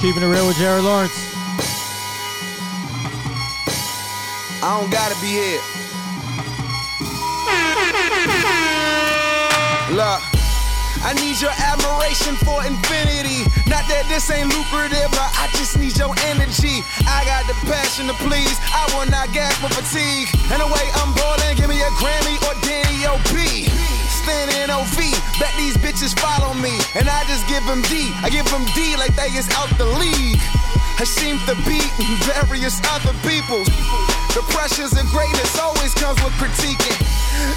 Keeping it real with Jared Lawrence. I don't gotta be here. Look, I need your admiration for infinity. Not that this ain't lucrative, but I just need your energy. I got the passion to please. I will not gas for fatigue. And the way I'm balling, give me a Grammy or Danny O.P. Standing OV, bet these bitches follow me. And I just give them D. I give them D like they is out the league. I seem to beat various other people. The pressures of greatness always comes with critiquing.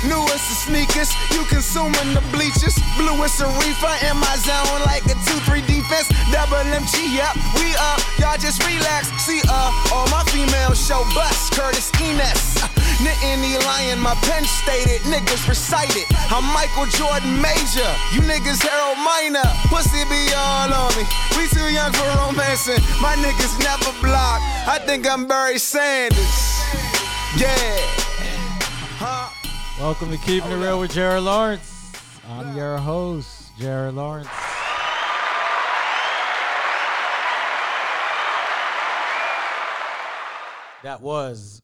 Newest of sneakers, you consuming the bleachers. Bluest of reefer in my zone like a 2-3 defense. Double MG, yep, we up. Y'all just relax. See, uh, all my females show bust. Curtis Enis. Nittany Lion, my pen stated, niggas recited. I'm Michael Jordan Major, you niggas Harold Miner. Pussy be all on me. We too young for romancing. My niggas never block. I think I'm Barry Sanders. Yeah. Huh? Welcome to Keeping It Real with Jared Lawrence. I'm your host, Jared Lawrence. That was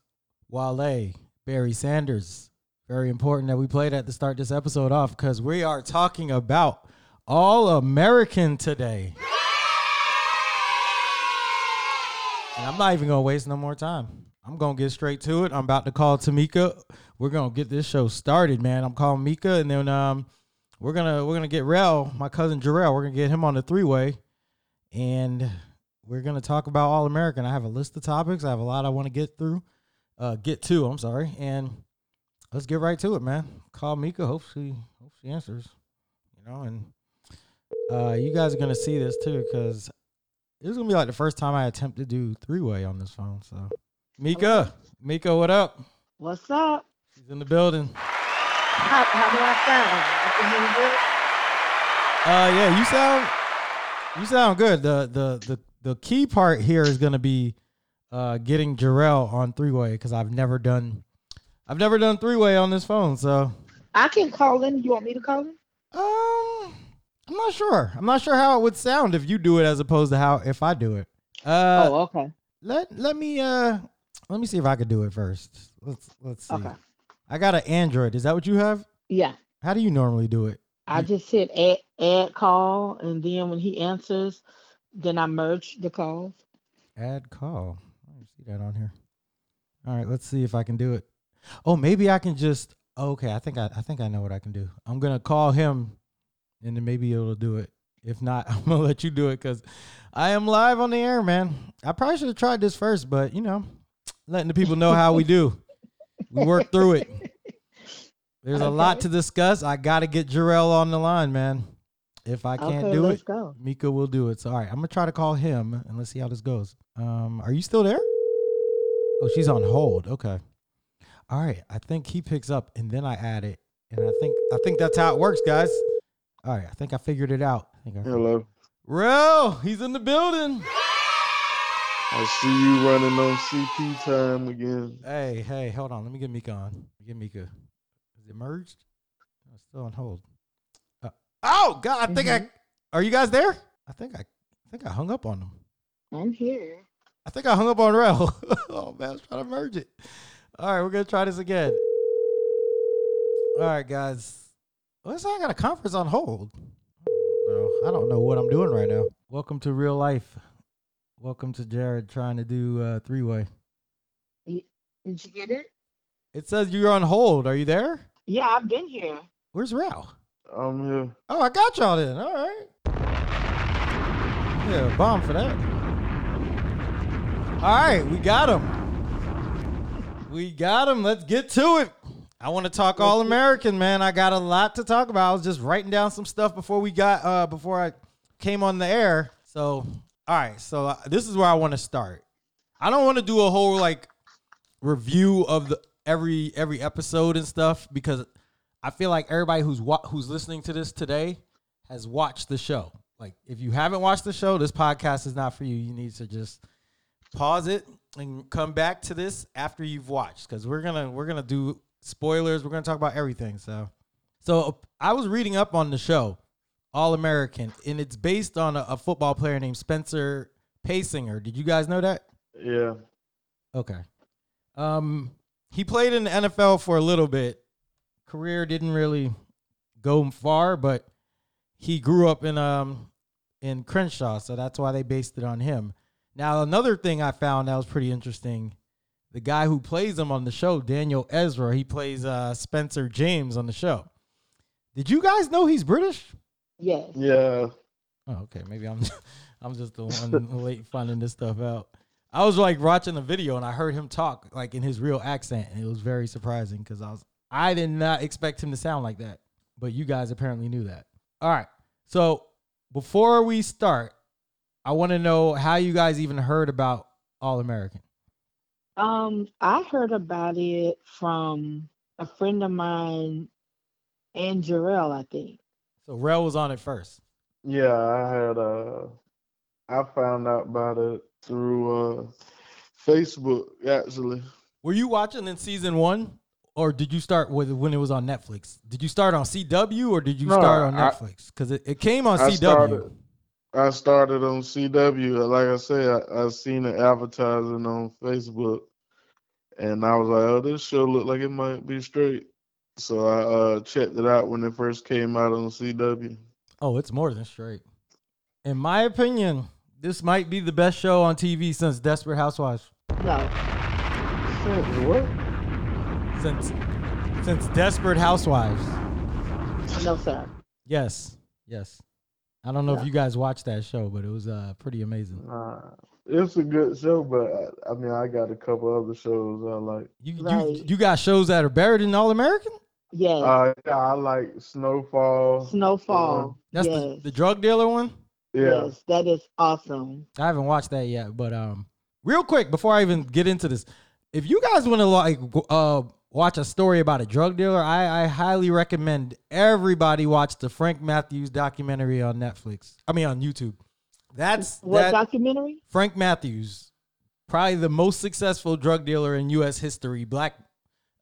Wale, Barry Sanders. Very important that we played that to start this episode off because we are talking about All American today. And I'm not even gonna waste no more time. I'm gonna get straight to it. I'm about to call Tamika. We're gonna get this show started, man. I'm calling Mika, and then um, we're gonna we're gonna get Rel, my cousin Jarrell. We're gonna get him on the three way, and we're gonna talk about All American. I have a list of topics. I have a lot I want to get through, uh, get to. I'm sorry, and let's get right to it, man. Call Mika. Hope she hope she answers. You know, and uh, you guys are gonna see this too because is gonna be like the first time I attempt to do three way on this phone. So, Mika, Mika, what up? What's up? She's in the building. How, how do I sound? I can hear you? Uh, yeah, you sound you sound good. The the the the key part here is gonna be uh getting Jarrell on three way because I've never done I've never done three way on this phone. So, I can call in. You want me to call in? um, I'm not sure. I'm not sure how it would sound if you do it as opposed to how if I do it. Uh, oh, okay. let let me uh let me see if I could do it first. Let's let's see. Okay. I got an Android. Is that what you have? Yeah. How do you normally do it? I just hit add, add call, and then when he answers, then I merge the calls. Add call. I don't see that on here. All right, let's see if I can do it. Oh, maybe I can just. Okay, I think I, I think I know what I can do. I'm gonna call him, and then maybe it'll do it. If not, I'm gonna let you do it because I am live on the air, man. I probably should have tried this first, but you know, letting the people know how we do. We work through it. There's a lot to discuss. I got to get Jarrell on the line, man. If I can't okay, do it, go. Mika will do it. So, all right, I'm gonna try to call him and let's see how this goes. Um, are you still there? Oh, she's on hold. Okay. All right. I think he picks up and then I add it, and I think I think that's how it works, guys. All right. I think I figured it out. I think I- Hello. Rel, he's in the building. I see you running on CP time again. Hey, hey, hold on. Let me get Mika on. Get Mika. Is it merged? No, it's still on hold. Uh, oh God! I think I. Are you guys there? I think I. I think I hung up on them. I'm here. I think I hung up on Rel. oh man, I was trying to merge it. All right, we're gonna try this again. All right, guys. What's I got a conference on hold? No, I don't know what I'm doing right now. Welcome to real life. Welcome to Jared trying to do uh, three way. Did you get it? It says you're on hold. Are you there? Yeah, I've been here. Where's Rel? I'm here. Oh, I got y'all then. All right. Yeah, bomb for that. All right, we got him. We got him. Let's get to it. I want to talk all American, man. I got a lot to talk about. I was just writing down some stuff before we got uh before I came on the air. So, all right. So uh, this is where I want to start. I don't want to do a whole like review of the every every episode and stuff because I feel like everybody who's wa- who's listening to this today has watched the show. Like, if you haven't watched the show, this podcast is not for you. You need to just pause it and come back to this after you've watched because we're gonna we're gonna do spoilers. We're gonna talk about everything. So, so I was reading up on the show, All American, and it's based on a, a football player named Spencer Paysinger. Did you guys know that? Yeah. Okay. Um, he played in the NFL for a little bit. Career didn't really go far, but he grew up in um in Crenshaw, so that's why they based it on him. Now, another thing I found that was pretty interesting, the guy who plays him on the show, Daniel Ezra, he plays uh Spencer James on the show. Did you guys know he's British? Yes. Yeah. Oh, okay. Maybe I'm I'm just the one late finding this stuff out. I was like watching the video and I heard him talk like in his real accent, and it was very surprising because I was I did not expect him to sound like that, but you guys apparently knew that. All right, so before we start, I want to know how you guys even heard about All American. Um, I heard about it from a friend of mine, and Jarrell, I think. So Rel was on it first. Yeah, I had uh I found out about it through uh Facebook actually. Were you watching in season one, or did you start with when it was on Netflix? Did you start on CW or did you No, start on I- Netflix? Because it, it came on I CW. started I started on CW. Like I said, I, I seen the advertising on Facebook and I was like, Oh, this show look like it might be straight. So I uh checked it out when it first came out on CW. Oh, it's more than straight. In my opinion, this might be the best show on TV since Desperate Housewives. No. Since What? Since since Desperate Housewives. No, sir. Yes. Yes. I don't know if you guys watched that show, but it was uh pretty amazing. Uh, it's a good show, but I, I mean, I got a couple other shows I like. You Right. you you got shows that are better than All American? Yes. Uh, yeah, I like Snowfall. Snowfall. That's yes. the, the drug dealer one? Yeah, Yes, that is awesome. I haven't watched that yet, but um, real quick before I even get into this, if you guys want to like uh watch a story about a drug dealer, I I highly recommend everybody watch the Frank Matthews documentary on Netflix. I mean on YouTube. That's What that documentary? Frank Matthews, probably the most successful drug dealer in U.S. history. Black,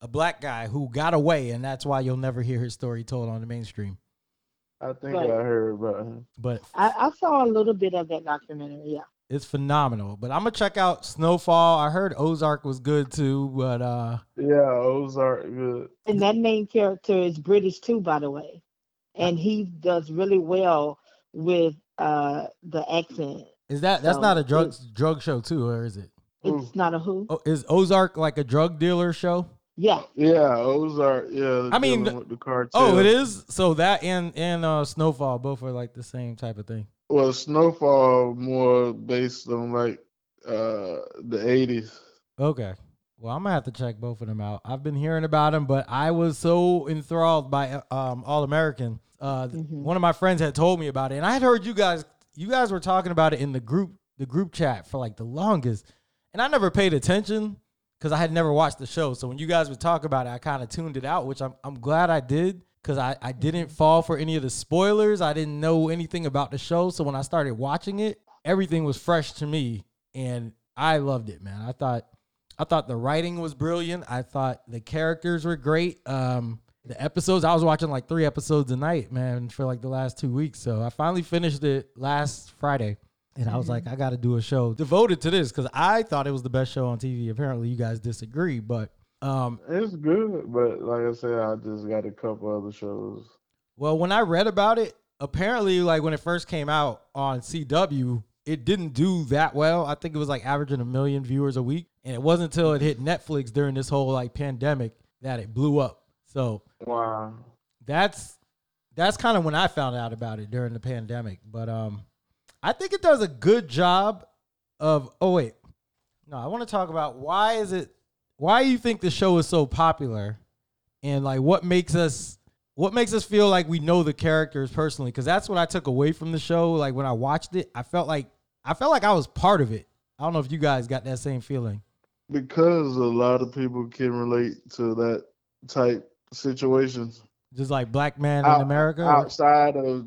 a black guy who got away, and that's why you'll never hear his story told on the mainstream. I think Right. I heard about him. But I, I saw a little bit of that documentary. Yeah. It's phenomenal. But I'm gonna check out Snowfall. I heard Ozark was good too, but uh, Yeah, Ozark, good. And that main character is British too, by the way. And he does really well with uh the accent. is that that's So, not a drug drug show too, or is it? It's not a who? Oh, is Ozark like a drug dealer show? Yeah. Yeah, Ozark. Yeah, I mean, with the cartel. Oh, it is. So that and and uh, Snowfall both are like the same type of thing. Well, Snowfall more based on like uh the eighties. Okay. Well, I'm gonna have to check both of them out. I've been hearing about them, but I was so enthralled by um, All American. Uh, Mhm. One of my friends had told me about it, and I had heard you guys. You guys were talking about it in the group, the group chat for like the longest, and I never paid attention because I had never watched the show. So when you guys would talk about it, I kind of tuned it out, which I'm I'm glad I did because I I didn't fall for any of the spoilers. I didn't know anything about the show, so when I started watching it, everything was fresh to me, and I loved it, man. I thought I thought the writing was brilliant. I thought the characters were great. Um, the episodes I was watching like three episodes a night, man, for like the last two weeks. So I finally finished it last Friday, and I was like, I got to do a show devoted to this because I thought it was the best show on TV. Apparently, you guys disagree, but um, It's good, but like I said, I just got a couple other shows. Well, when I read about it, apparently, like when it first came out on CW, it didn't do that well. I think it was like averaging a million viewers a week, and it wasn't until it hit Netflix during this whole like pandemic that it blew up. So Wow. that's that's kind of when I found out about it during the pandemic. But um, I think it does a good job of. Oh wait, no, I want to talk about why is it why do you think the show is so popular, and like what makes us what makes us feel like we know the characters personally because that's what I took away from the show. Like when I watched it, I felt like I felt like I was part of it. I don't know if you guys got that same feeling. Because a lot of people can relate to that type situations. Just like black man in America. outside of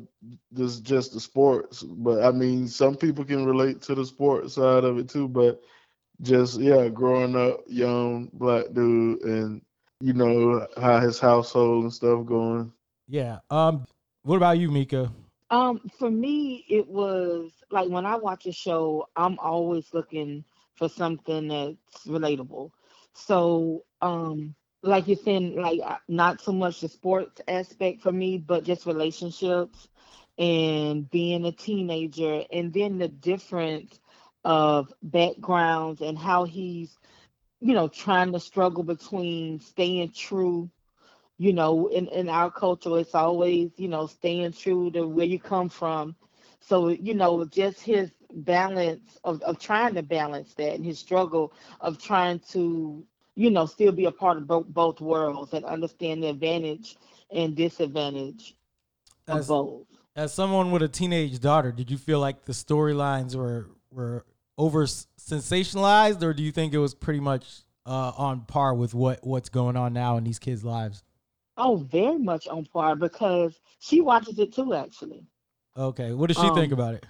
just just the sports. But I mean, some people can relate to the sports side of it too. But just yeah, growing up young black dude, and you know how his household and stuff going. Yeah. Um. What about you, Mika? Um, for me, it was like when I watch a show, I'm always looking for something that's relatable. So, um, like you're saying, like uh, not so much the sports aspect for me, but just relationships and being a teenager, and then the difference of backgrounds and how he's, you know, trying to struggle between staying true you know, in, in our culture, it's always, you know, staying true to where you come from. So, you know, just his balance of, of trying to balance that and his struggle of trying to, you know, still be a part of both, both worlds and understand the advantage and disadvantage of As, both. as someone with a teenage daughter, did you feel like the storylines were were over sensationalized, or do you think it was pretty much uh, on par with what what's going on now in these kids' lives? Oh, very much on par because she watches it too, actually. Okay, what does she think Um, about it?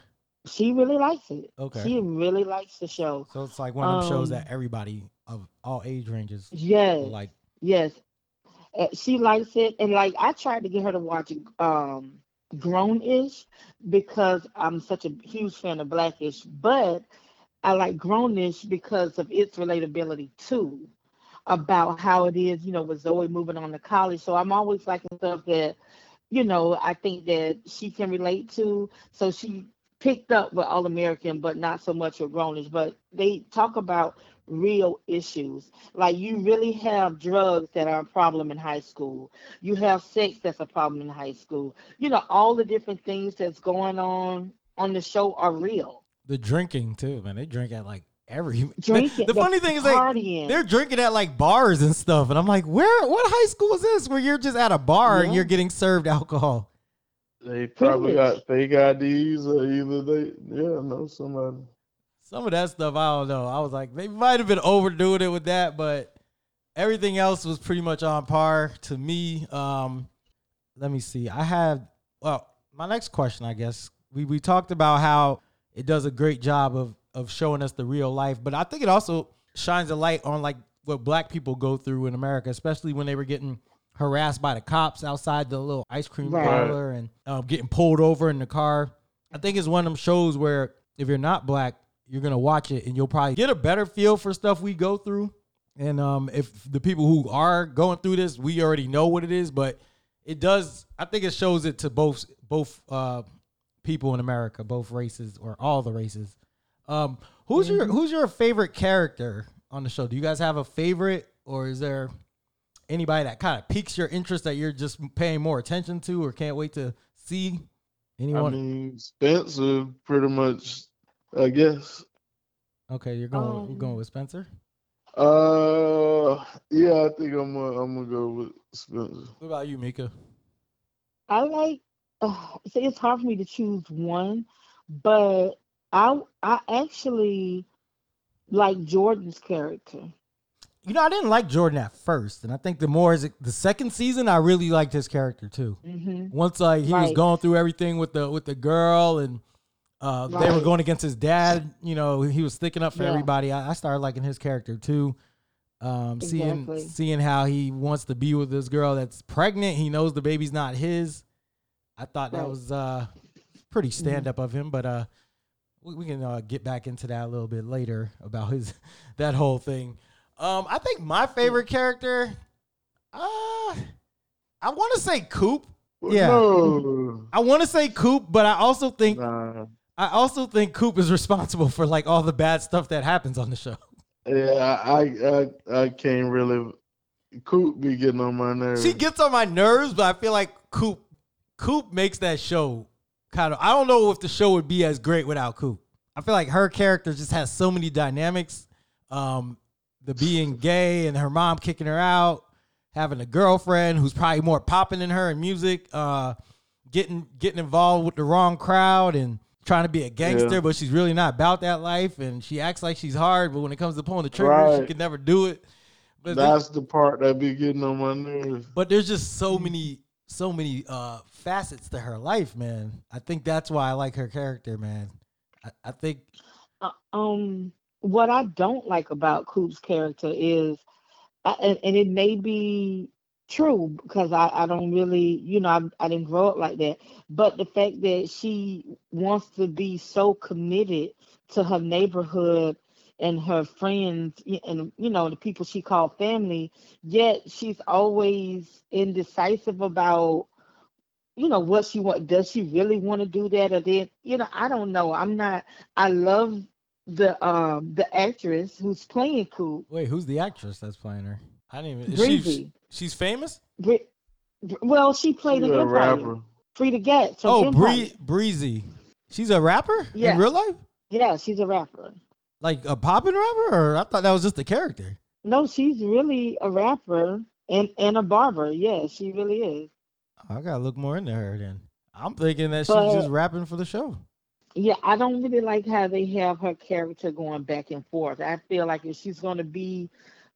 She really likes it. Okay. She really likes the show. So it's like one of them shows um, that everybody of all age ranges Yes. like. Yes, uh, she likes it, and like I tried to get her to watch um Grown-ish because I'm such a huge fan of Blackish, but I like Grown-ish because of its relatability too, about how it is, you know, with Zoe moving on to college. So I'm always liking stuff that, you know, I think that she can relate to. So she picked up with All American, but not so much with Grown-ish. But they talk about real issues. Like you really have drugs that are a problem in high school. You have sex that's a problem in high school. You know, all the different things that's going on on the show are real. The drinking too, man. They drink at like every. Drinking, The, funny thing is, like, they're drinking at like bars and stuff, and I'm like, where? What high school is this? Where you're just at a bar and you're getting served alcohol? They probably Privilege. got fake IDs or either they, yeah, I know somebody. Some of that stuff, I don't know. I was like, they might have been overdoing it with that, but everything else was pretty much on par to me. Um, let me see. I had well, my next question, I guess. We we talked about how it does a great job of of showing us the real life, but I think it also shines a light on like what black people go through in America, especially when they were getting harassed by the cops outside the little ice cream Right. parlor and um, getting pulled over in the car. I think it's one of them shows where if you're not black, you're gonna watch it and you'll probably get a better feel for stuff we go through. And um, if the people who are going through this, we already know what it is, but it does. I think it shows it to both both uh, people in America, both races or all the races. Um, who's your who's your favorite character on the show? Do you guys have a favorite, or is there anybody that kind of piques your interest that you're just paying more attention to, or can't wait to see? Anyone? I Anyone? mean, Spencer, pretty much, I guess. okay, you're going. we're Um, going with Spencer. Uh, yeah, I think I'm gonna, I'm gonna go with Spencer. What about you, Mika? I like. Uh, see, it's hard for me to choose one, but I I actually like Jordan's character. You know, I didn't like Jordan at first, and I think the more is it, the second season, I really liked his character too. hmm Once like he was going through everything with the with the girl, and uh, they were going against his dad. You know, he was sticking up for Yeah. everybody. I, I started liking his character too. Um, seeing Exactly. seeing how he wants to be with this girl that's pregnant. He knows the baby's not his. I thought that was uh, pretty stand up of him, but uh, we, we can uh, get back into that a little bit later about his that whole thing. Um, I think my favorite character, uh, I want to say Coop. Yeah. No. I want to say Coop, but I also think Nah. I also think Coop is responsible for like all the bad stuff that happens on the show. Yeah, I, I, I can't really. Coop be getting on my nerves. She gets on my nerves, but I feel like Coop Coop makes that show kind of. I don't know if the show would be as great without Coop. I feel like her character just has so many dynamics. Um, the being gay and her mom kicking her out, having a girlfriend who's probably more popping than her in music, uh, getting getting involved with the wrong crowd and trying to be a gangster, Yeah. but she's really not about that life, and she acts like she's hard, but when it comes to pulling the trigger, she can never do it. But That's the part that be getting on my nerves. but there's just so many so many uh facets to her life man i think that's why i like her character man i, I think Uh, um, what I don't like about Coop's character is, I, and, and it may be true because I, I don't really, you know, I, I didn't grow up like that. But the fact that she wants to be so committed to her neighborhood and her friends and you know the people she called family, yet she's always indecisive about you know what she want. Does she really want to do that or then you know I don't know. I'm not. I love the um the actress who's playing cool Wait, who's the actress that's playing her? I didn't even. Is Bre-Z. she, she's famous. Bri- Br- Well, she played She's a Empire. rapper. Freda Gatz. from Oh, Empire. Bree, Bre-Z. She's a rapper Yeah. in real life, Yeah, she's a rapper. Like a poppin' rapper, or I thought that was just a character. No, she's really a rapper and and a barber. Yeah, she really is. I gotta look more into her then. I'm thinking that But- she's just rapping for the show. Yeah, I don't really like how they have her character going back and forth. I feel like if she's going to be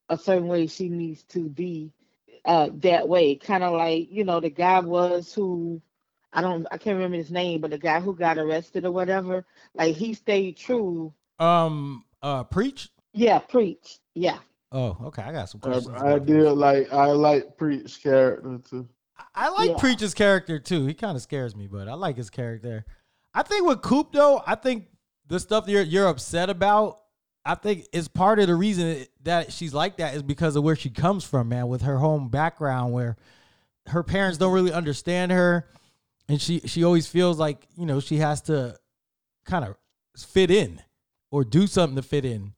a certain way, she needs to be uh, that way. Kind of like you know the guy was who I don't I can't remember his name, but the guy who got arrested or whatever. Like he stayed true. Um, uh, preach. Yeah, preach. Yeah. Oh, okay. I got some I, questions. I about did this. like I like Preach character too. I like Yeah. Preach's character too. He kind of scares me, but I like his character. I think with Coop though, I think the stuff you're you're upset about, I think is part of the reason that she's like that is because of where she comes from, man, with her home background where her parents don't really understand her and she she always feels like, you know, she has to kind of fit in or do something to fit in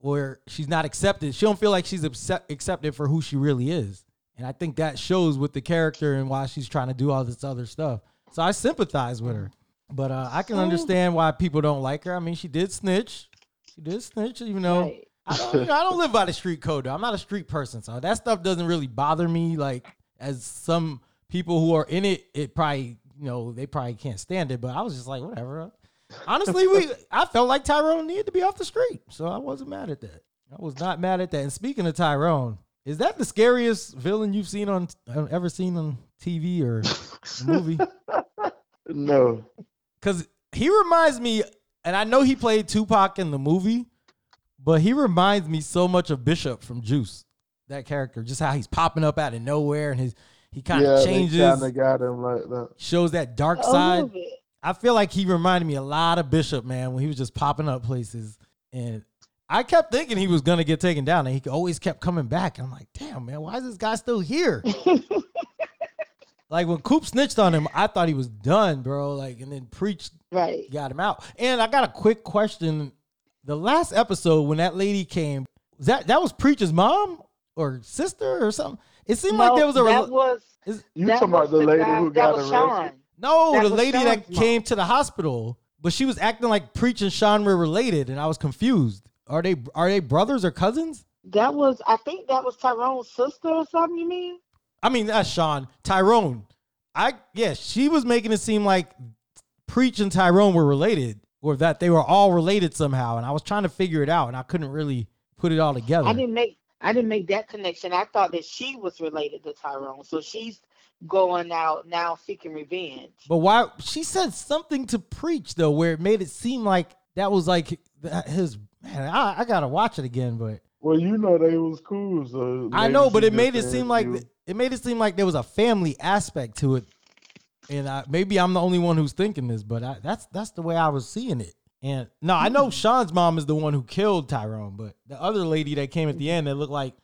or she's not accepted. She don't feel like she's accept, accepted for who she really is. And I think that shows with the character and why she's trying to do all this other stuff. So I sympathize with her. But uh, I can understand why people don't like her. I mean, she did snitch. She did snitch, even though Right. I don't, you know, I don't live by the street code. Though. I'm not a street person, so that stuff doesn't really bother me. Like as some people who are in it, it probably you know they probably can't stand it. But I was just like, whatever. Honestly, we I felt like Tyrone needed to be off the street, so I wasn't mad at that. I was not mad at that. And speaking of Tyrone, is that the scariest villain you've seen on uh, ever seen on TV or movie? No, Because he reminds me, and I know he played Tupac in the movie, but he reminds me so much of Bishop from Juice. That character, just how he's popping up out of nowhere and his he kind of they changes, kind of got him like that. shows that dark A side. Little bit. I feel like he reminded me a lot of Bishop, man, when he was just popping up places. And I kept thinking he was gonna get taken down, and he always kept coming back. And I'm like, damn, man, why is this guy still here? like when Coop snitched on him, I thought he was done, bro. Like, and then preached Right. got him out. And I got a quick question. The last episode when that lady came, was that that was Preacher's mom or sister or something? It seemed like there was a that rela- was is- You talking about the lady guy- who that got was arrested? Sean. No that the lady that mom. came to the hospital, but she was acting like Preach and Sean were related, and I was confused. Are they are they brothers or cousins? That was I think that was Tyrone's sister or something. You mean? I mean, that's Sean Tyrone. I yeah, she was making it seem like Preach and Tyrone were related, or that they were all related somehow, and I was trying to figure it out, and I couldn't really put it all together. I didn't make I didn't make that connection. I thought that she was related to Tyrone, so she's going out now seeking revenge. But why she said something to preach though, where it made it seem like that was like his man. I, I gotta watch it again, but Well, you know they was cool, so I know, but it made it seem like you- it made it seem like there was a family aspect to it, and I, maybe I'm the only one who's thinking this, but I, that's that's the way I was seeing it. And no, I know hmm. Sean's mom is the one who killed Tyrone, but the other lady that came at the end that looked like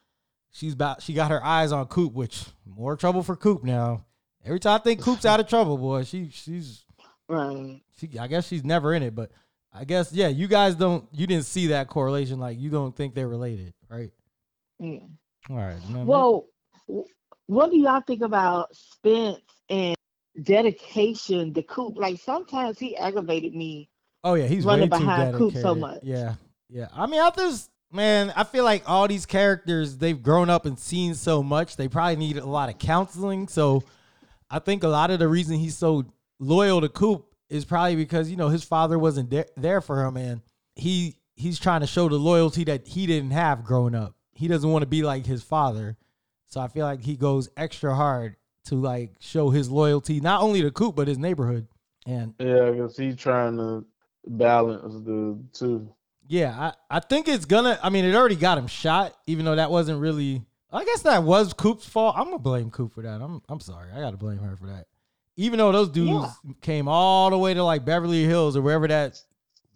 she's about she got her eyes on Coop, which more trouble for Coop now. Every time I think Coop's out of trouble, boy, she she's Right. she I guess she's never in it, but I guess yeah, you guys don't you didn't see that correlation, like you don't think they're related, right? Yeah. All right. no, no. Well, w- what do y'all think about Spence and dedication to Coop? Like sometimes he aggravated me. oh yeah, he's running way too behind Coop so much. Yeah, yeah. I mean, I just man, I feel like all these characters they've grown up and seen so much, they probably need a lot of counseling. So I think a lot of the reason he's so loyal to Coop is probably because you know his father wasn't de- there for him, and he he's trying to show the loyalty that he didn't have growing up. He doesn't want to be like his father, so I feel like he goes extra hard to like show his loyalty not only to Coop but his neighborhood. And yeah, because he's trying to balance the two. Yeah, I, I think it's gonna. I mean, it already got him shot, even though that wasn't really I guess that was Coop's fault. I'm gonna blame Coop for that. I'm I'm sorry. I gotta blame her for that. Even though those dudes Yeah. came all the way to like Beverly Hills or wherever that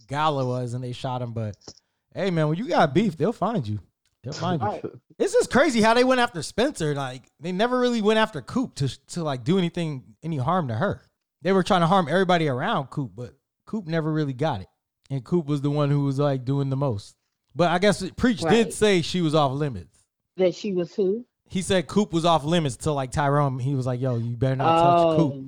gala was and they shot him, but hey man, when you got beef, they'll find you. They'll find you. Right. It's just crazy how they went after Spencer. Like they never really went after Coop to to like do anything any harm to her. They were trying to harm everybody around Coop, but Coop never really got it. And Coop was the one who was like doing the most. But I guess Preach did say she was off limits. That she was who? He said Coop was off limits to like Tyrone. He was like, "Yo, you better not touch Coop." Oh,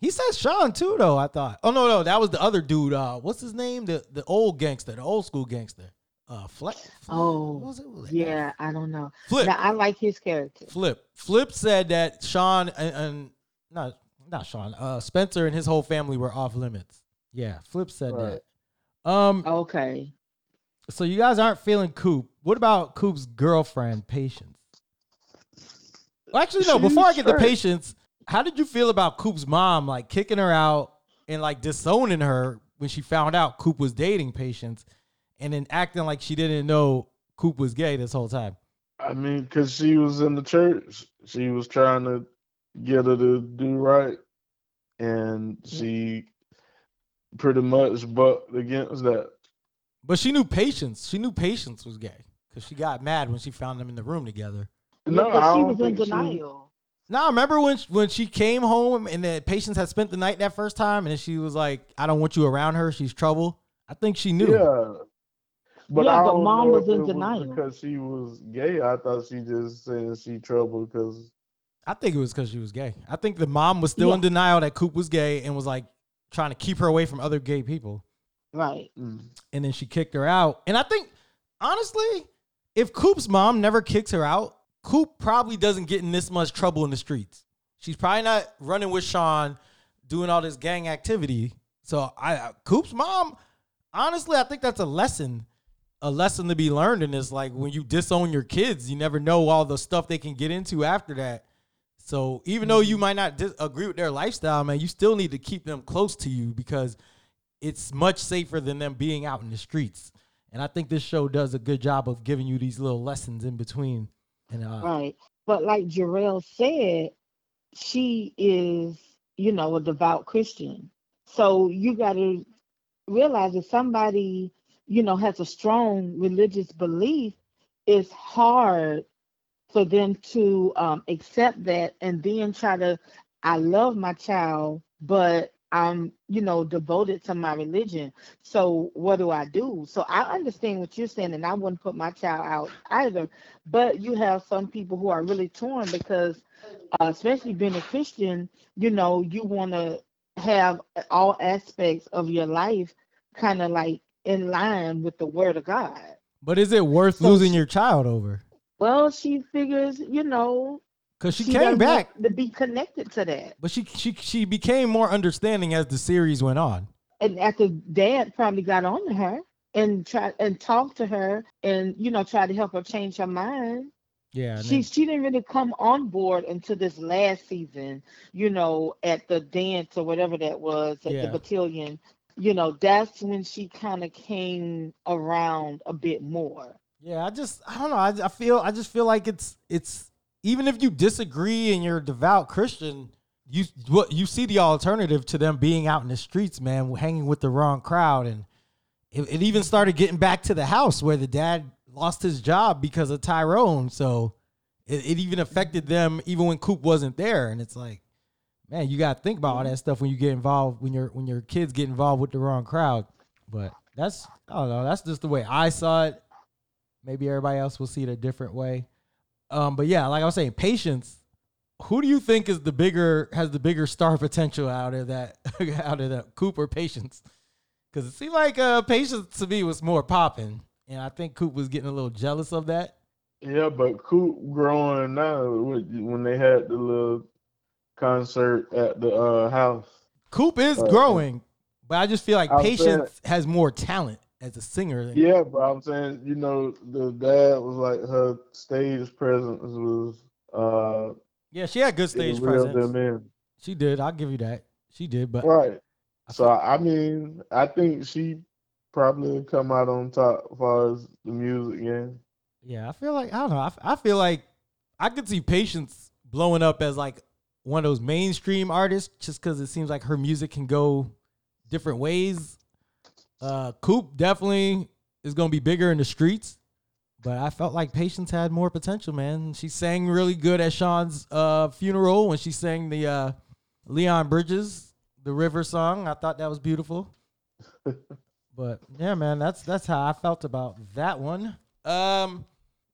He said Sean too, though. I thought. Oh no, no, that was the other dude. Uh, what's his name? The the old gangster, the old school gangster. Uh, Fleck. Oh, what was it? Was it yeah, I don't know. Flip. Now I like his character. Flip. Flip said that Sean and, and not not Sean. Uh, Spencer and his whole family were off limits. Yeah, Flip said Right. that. Um. Okay. So you guys aren't feeling Coop. What about Coop's girlfriend, Patience? Well, actually, no. She's Before I get to straight. Patience, how did you feel about Coop's mom, like kicking her out and like disowning her when she found out Coop was dating Patience, and then acting like she didn't know Coop was gay this whole time? I mean, because she was in the church, she was trying to get her to do right, and she pretty much bucked against that. But she knew Patience. She knew Patience was gay because she got mad when she found them in the room together. No, Yeah, I she don't was in think she- denial. Now, remember when when she came home and the Patience had spent the night that first time, and she was like, "I don't want you around her. She's trouble." I think she knew. Yeah. But Yeah, I but mom know was if in it denial. because she was gay. I thought she just said she trouble because I think it was because she was gay. I think the mom was still in denial that Coop was gay and was like trying to keep her away from other gay people. Right. mm, And then she kicked her out. And I think, honestly, if Coop's mom never kicks her out, Coop probably doesn't get in this much trouble in the streets. She's probably not running with Sean, doing all this gang activity. So I, I- Coop's mom, honestly, I think that's a lesson, a lesson to be learned in this. Like when you disown your kids, you never know all the stuff they can get into after that. So even though you might not dis- agree with their lifestyle, man, you still need to keep them close to you because it's much safer than them being out in the streets. And I think this show does a good job of giving you these little lessons in between. And uh, Right. But like Jarrell said, she is, you know, a devout Christian. So you got to realize if somebody, you know, has a strong religious belief, it's hard for them to um, accept that and then try to, I love my child, but I'm, you know, devoted to my religion. So what do I do? So I understand what you're saying, and I wouldn't put my child out either. But you have some people who are really torn because, uh, especially being a Christian, you know, you want to have all aspects of your life kind of like in line with the Word of God. but is it worth So losing your child over? Well, she figures, you know, Because she, she came back, to be connected to that. but she she she became more understanding as the series went on. and after dad probably got on to her and tried and talked to her and you know tried to help her change her mind Yeah, she then- she didn't really come on board until this last season you know at the dance or whatever that was at Yeah. the battalion you know that's when she kind of came around a bit more Yeah, I just I don't know. I, I feel I just feel like it's it's even if you disagree and you're a devout Christian, you what you see the alternative to them being out in the streets, man, hanging with the wrong crowd, and it, it even started getting back to the house where the dad lost his job because of Tyrone. So it, it even affected them even when Coop wasn't there, and it's like, man, you got to think about all that stuff when you get involved when your when your kids get involved with the wrong crowd. But that's I don't know. That's just the way I saw it. Maybe everybody else will see it a different way. Um, but yeah, like I was saying, patience. Who do you think is the bigger has the bigger star potential out of that out of that Coop or Patience? Because it seemed like uh, Patience to me was more popping, and I think Coop was getting a little jealous of that. yeah, but Coop growing now when they had the little concert at the uh, house. Coop is Uh, growing, but I just feel like I was saying- Patience has more talent as a singer. Yeah, but I'm saying, you know, the dad was like her stage presence was uh yeah, she had good stage presence. She did. I'll give you that. She did, but Right. So I mean, I think she probably come out on top as far as the music game. Yeah, I feel like I don't know. I feel like I could see Patience blowing up as like one of those mainstream artists just because it seems like her music can go different ways. Uh, Coop definitely is going to be bigger in the streets, but I felt like Patience had more potential, man. She sang really good at Sean's uh, funeral when she sang the uh, Leon Bridges, the River song. I thought that was beautiful. but yeah, man, that's that's how I felt about that one. Um,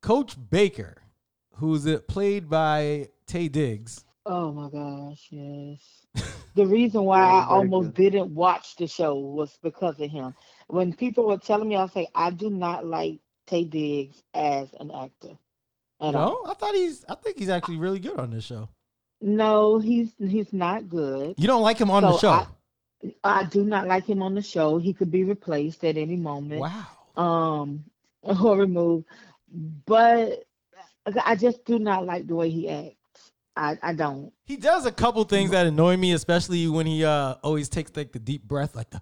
Coach Baker, who's it played by Taye Diggs. Oh my gosh, yes. The reason why Yeah, I almost good. didn't watch the show was because of him. When people were telling me, I was like, I do not like Taye Diggs as an actor. At all. No, I thought he's. I think he's actually really good on this show. No, he's he's not good. You don't like him on the show? I- I do not like him on the show. He could be replaced at any moment. wow. um or removed but i just do not like the way he acts i i don't He does a couple things that annoy me, especially when he uh always takes like the deep breath, like the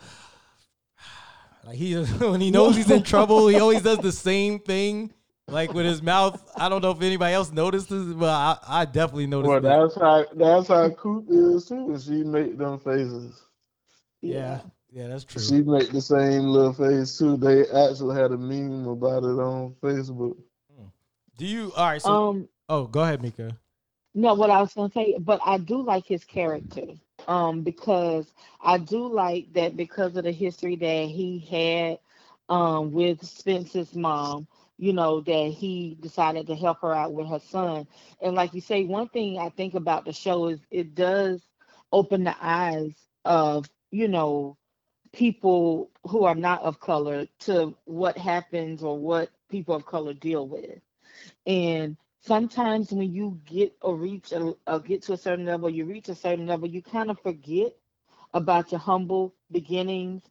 like he when he knows he's in trouble, he always does the same thing, like with his mouth. I don't know if anybody else notices, but I, I definitely noticed. Well, it. that's how that's how Coop is too. She make them faces. yeah, yeah, that's true. She make the same little face too. They actually had a meme about it on Facebook. Do you? All right. So, um oh, go ahead, Mika. No what i was going to say but i do like his character um because i do like that because of the history that he had um with spencer's mom you know that he decided to help her out with her son. And like you say one thing i think about the show is it does open the eyes of you know people who are not of color to what happens or what people of color deal with. And sometimes when you get or reach a, or get to a certain level you reach a certain level you kind of forget about your humble beginnings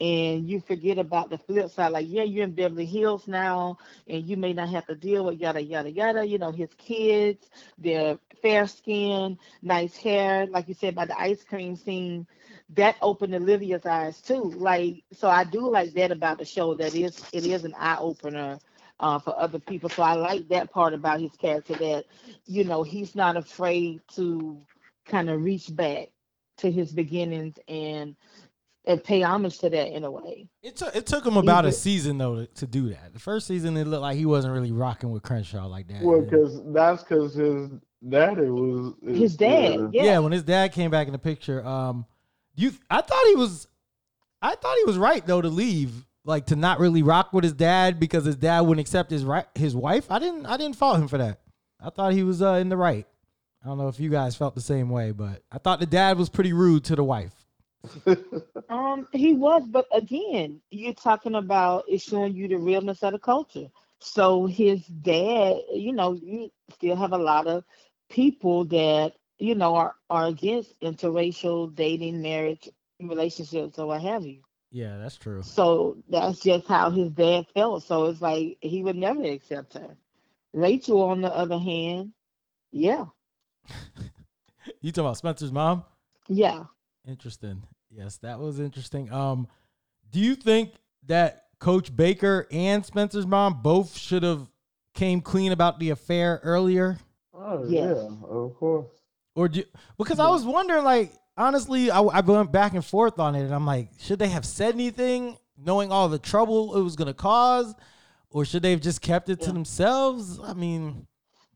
and you forget about the flip side. Like yeah you're in beverly hills now and you may not have to deal with yada yada yada you know his kids their fair skin nice hair like you said about the ice cream scene that opened olivia's eyes too. Like so i do like that about the show that is it is an eye-opener uh, for other people. So I like that part about his character that, you know, he's not afraid to kind of reach back to his beginnings and and pay homage to that in a way. It took it took him about a season though to, to do that. The first season, it looked like he wasn't really rocking with Crenshaw like that. Well, because that's because his daddy was His dad, yeah. yeah. when his dad came back in the picture, um, you, I thought he was, I thought he was right though to leave, like to not really rock with his dad because his dad wouldn't accept his right his wife. I didn't, I didn't fault him for that. I thought he was uh, in the right. I don't know if you guys felt the same way, but I thought the dad was pretty rude to the wife. Um, he was, but again, you're talking about it's showing you the realness of the culture. So his dad, you know, you still have a lot of people that you know are are against interracial dating, marriage, relationships, or what have you. Yeah, that's true. So that's just how his dad felt. So it's like he would never accept her. Rachel, on the other hand, yeah, You talking about Spencer's mom? yeah. Interesting. Yes, that was interesting. Um, do you think that Coach Baker and Spencer's mom both should have came clean about the affair earlier? Oh Yes. yeah, of course. Or do, because I was wondering, like, honestly, I, I went back and forth on it, and I'm like, should they have said anything, knowing all the trouble it was gonna cause, or should they have just kept it to themselves? I mean,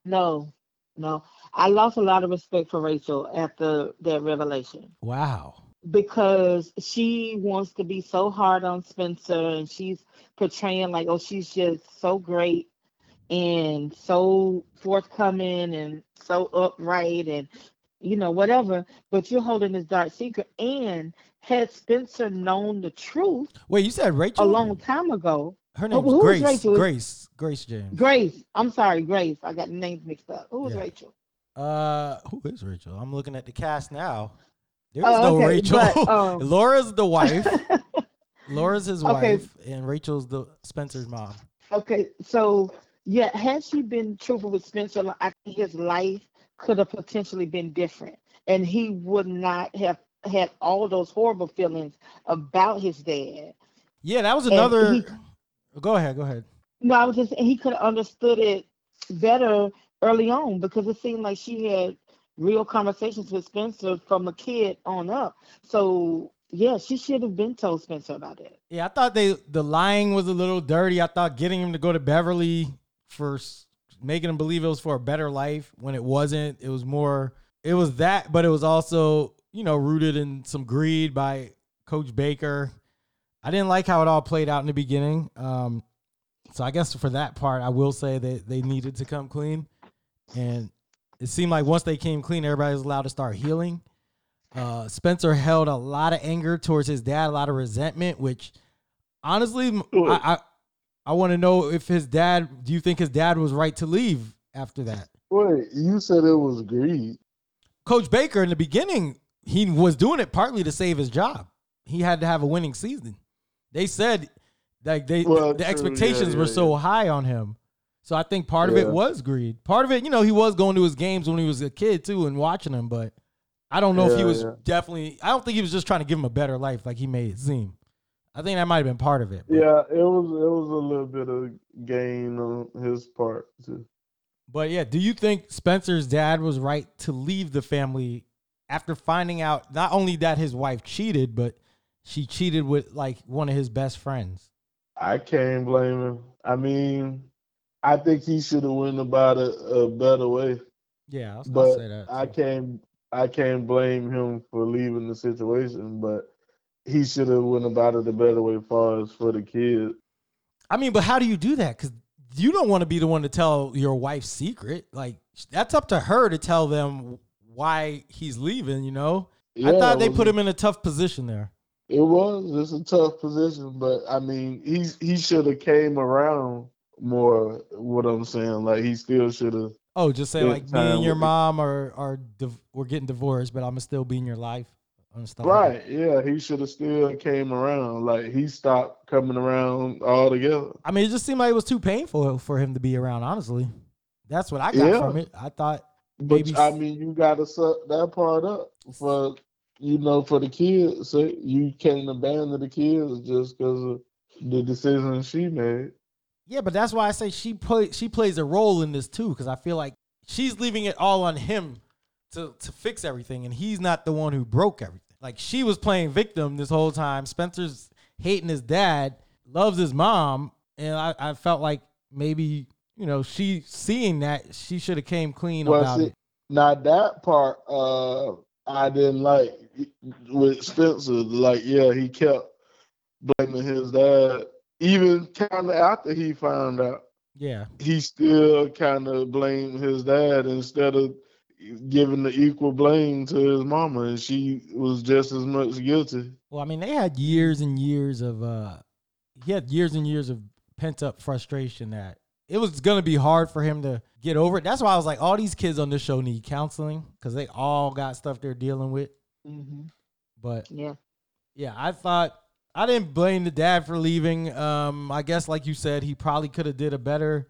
No, no. I lost a lot of respect for Rachel after that revelation. wow. because she wants to be so hard on Spencer and she's portraying like, oh, she's just so great and so forthcoming and so upright and you know, whatever, but you're holding this dark secret. And had Spencer known the truth Wait, you said Rachel? a long time ago, Her who is Grace. Rachel? Grace. Grace James. Grace, I'm sorry, Grace, I got the names mixed up. Who was Yeah. Rachel? Uh, who is Rachel? I'm looking at the cast now. There's Oh, no okay, Rachel. but, um, Laura's the wife. Laura's his Okay. wife, and Rachel's the Spencer's mom. Okay, so yeah, had she been truthful with Spencer, like, I think his life could have potentially been different, and he would not have had all those horrible feelings about his dad. Yeah, that was another. he- Go ahead. Go ahead. No, I was just he could have understood it better early on because it seemed like she had real conversations with Spencer from a kid on up. So yeah, she should have been told Spencer about it. Yeah, I thought they the lying was a little dirty. I thought getting him to go to Beverly for making them believe it was for a better life when it wasn't. It was more it was that, but it was also, you know, rooted in some greed by Coach Baker. I didn't like how it all played out in the beginning. Um, so I guess for that part, I will say that they needed to come clean. And it seemed like once they came clean, everybody was allowed to start healing. Uh, Spencer held a lot of anger towards his dad, a lot of resentment, which honestly. I I, I want to know if his dad. Do you think his dad was right to leave after that? Wait, you said it was greed. Coach Baker in the beginning, he was doing it partly to save his job. He had to have a winning season. They said like they Well, the true, expectations yeah, were yeah, so high on him. So I think part of it was greed. Part of it, you know, he was going to his games when he was a kid too and watching them, but I don't know if he was yeah. definitely I don't think he was just trying to give him a better life like he made it seem. I think that might have been part of it. but- Yeah, it was it was a little bit of gain on his part too. But yeah, do you think Spencer's dad was right to leave the family after finding out not only that his wife cheated, but she cheated with like one of his best friends? I can't blame him. I mean, I think he should have went about it a better way. Yeah, I'll But say that. I can't I can't blame him for leaving the situation, but he should have went about it a better way as far as for the kid. I mean, but how do you do that? Because you don't want to be the one to tell your wife's secret. Like that's up to her to tell them why he's leaving. You know, yeah, I thought they put him in a tough position there. It was. It's a tough position, but I mean, he's he should have came around more. What I'm saying, like he still should have. Oh, just say like me and your mom are are div- we're getting divorced, but I'm gonna still be in your life and stuff. like. Right? Yeah, he should have still came around. Like he stopped coming around altogether. I mean, it just seemed like it was too painful for him to be around. Honestly, that's what I got Yeah. from it. I thought, But Maybe I s- mean, you got to suck that part up for you know for the kids. So you can't abandon the kids just because of the decision she made. yeah, but that's why I say she play she plays a role in this too, because I feel like she's leaving it all on him to to fix everything, and he's not the one who broke everything. Like she was playing victim this whole time. Spencer's hating his dad, loves his mom, and I, I felt like maybe you know she seeing that she should have came clean Well, about see, it. Now that part, uh, I didn't like with Spencer. Like, yeah, he kept blaming his dad, even kind of after he found out. Yeah, He still kind of blamed his dad instead of giving the equal blame to his mama, and she was just as much guilty. Well, I mean, they had years and years of uh he had years and years of pent up frustration that it was gonna be hard for him to get over it. That's why I was like, all these kids on this show need counseling because they all got stuff they're dealing with. hmm But Yeah. yeah, I thought I didn't blame the dad for leaving. Um, I guess like you said, he probably could have did a better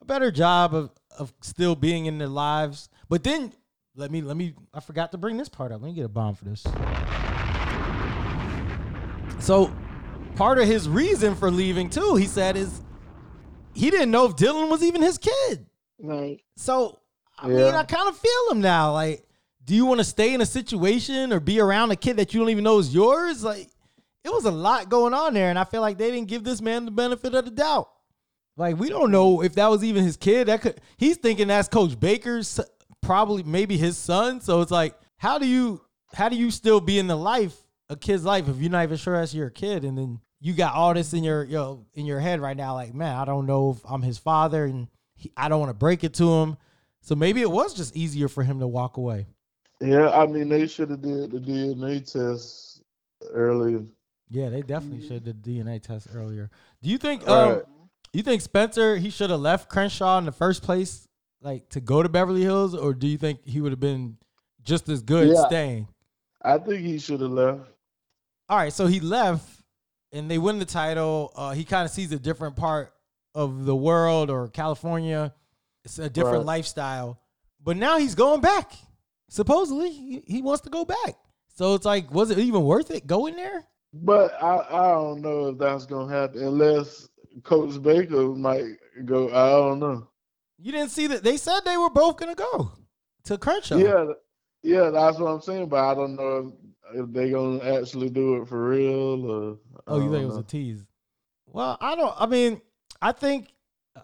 a better job of of still being in their lives. But then let me let me I forgot to bring this part up. Let me get a bomb for this. So part of his reason for leaving too, he said, is he didn't know if Dylan was even his kid. Right. So I mean, I kind of feel him now. Like, do you want to stay in a situation or be around a kid that you don't even know is yours? Like, it was a lot going on there, and I feel like they didn't give this man the benefit of the doubt. Like, we don't know if that was even his kid. That could he's thinking that's Coach Baker's, probably maybe his son. So it's like, how do you how do you still be in the life a kid's life if you're not even sure that's your kid, and then you got all this in your yo in your head right now? Like, man, I don't know if I'm his father, and he, I don't want to break it to him. So maybe it was just easier for him to walk away. Yeah, I mean, they should have did the DNA test earlier. Yeah, they definitely should have did DNA test earlier. Do you think um Right. you think Spencer he should have left Crenshaw in the first place, like to go to Beverly Hills, or do you think he would have been just as good Yeah. staying? I think he should have left. All right, so he left and they win the title. Uh, he kind of sees a different part of the world or California. It's a different Right. lifestyle. But now he's going back. Supposedly, he, he wants to go back. So it's like, was it even worth it going there? But I, I don't know if that's gonna happen unless Coach Baker might go. I don't know. You didn't see that? They said they were both gonna go to Crenshaw. Yeah, yeah, that's what I'm saying. But I don't know if, if they gonna actually do it for real or. Oh, you think don't it was a tease? Well, I don't. I mean, I think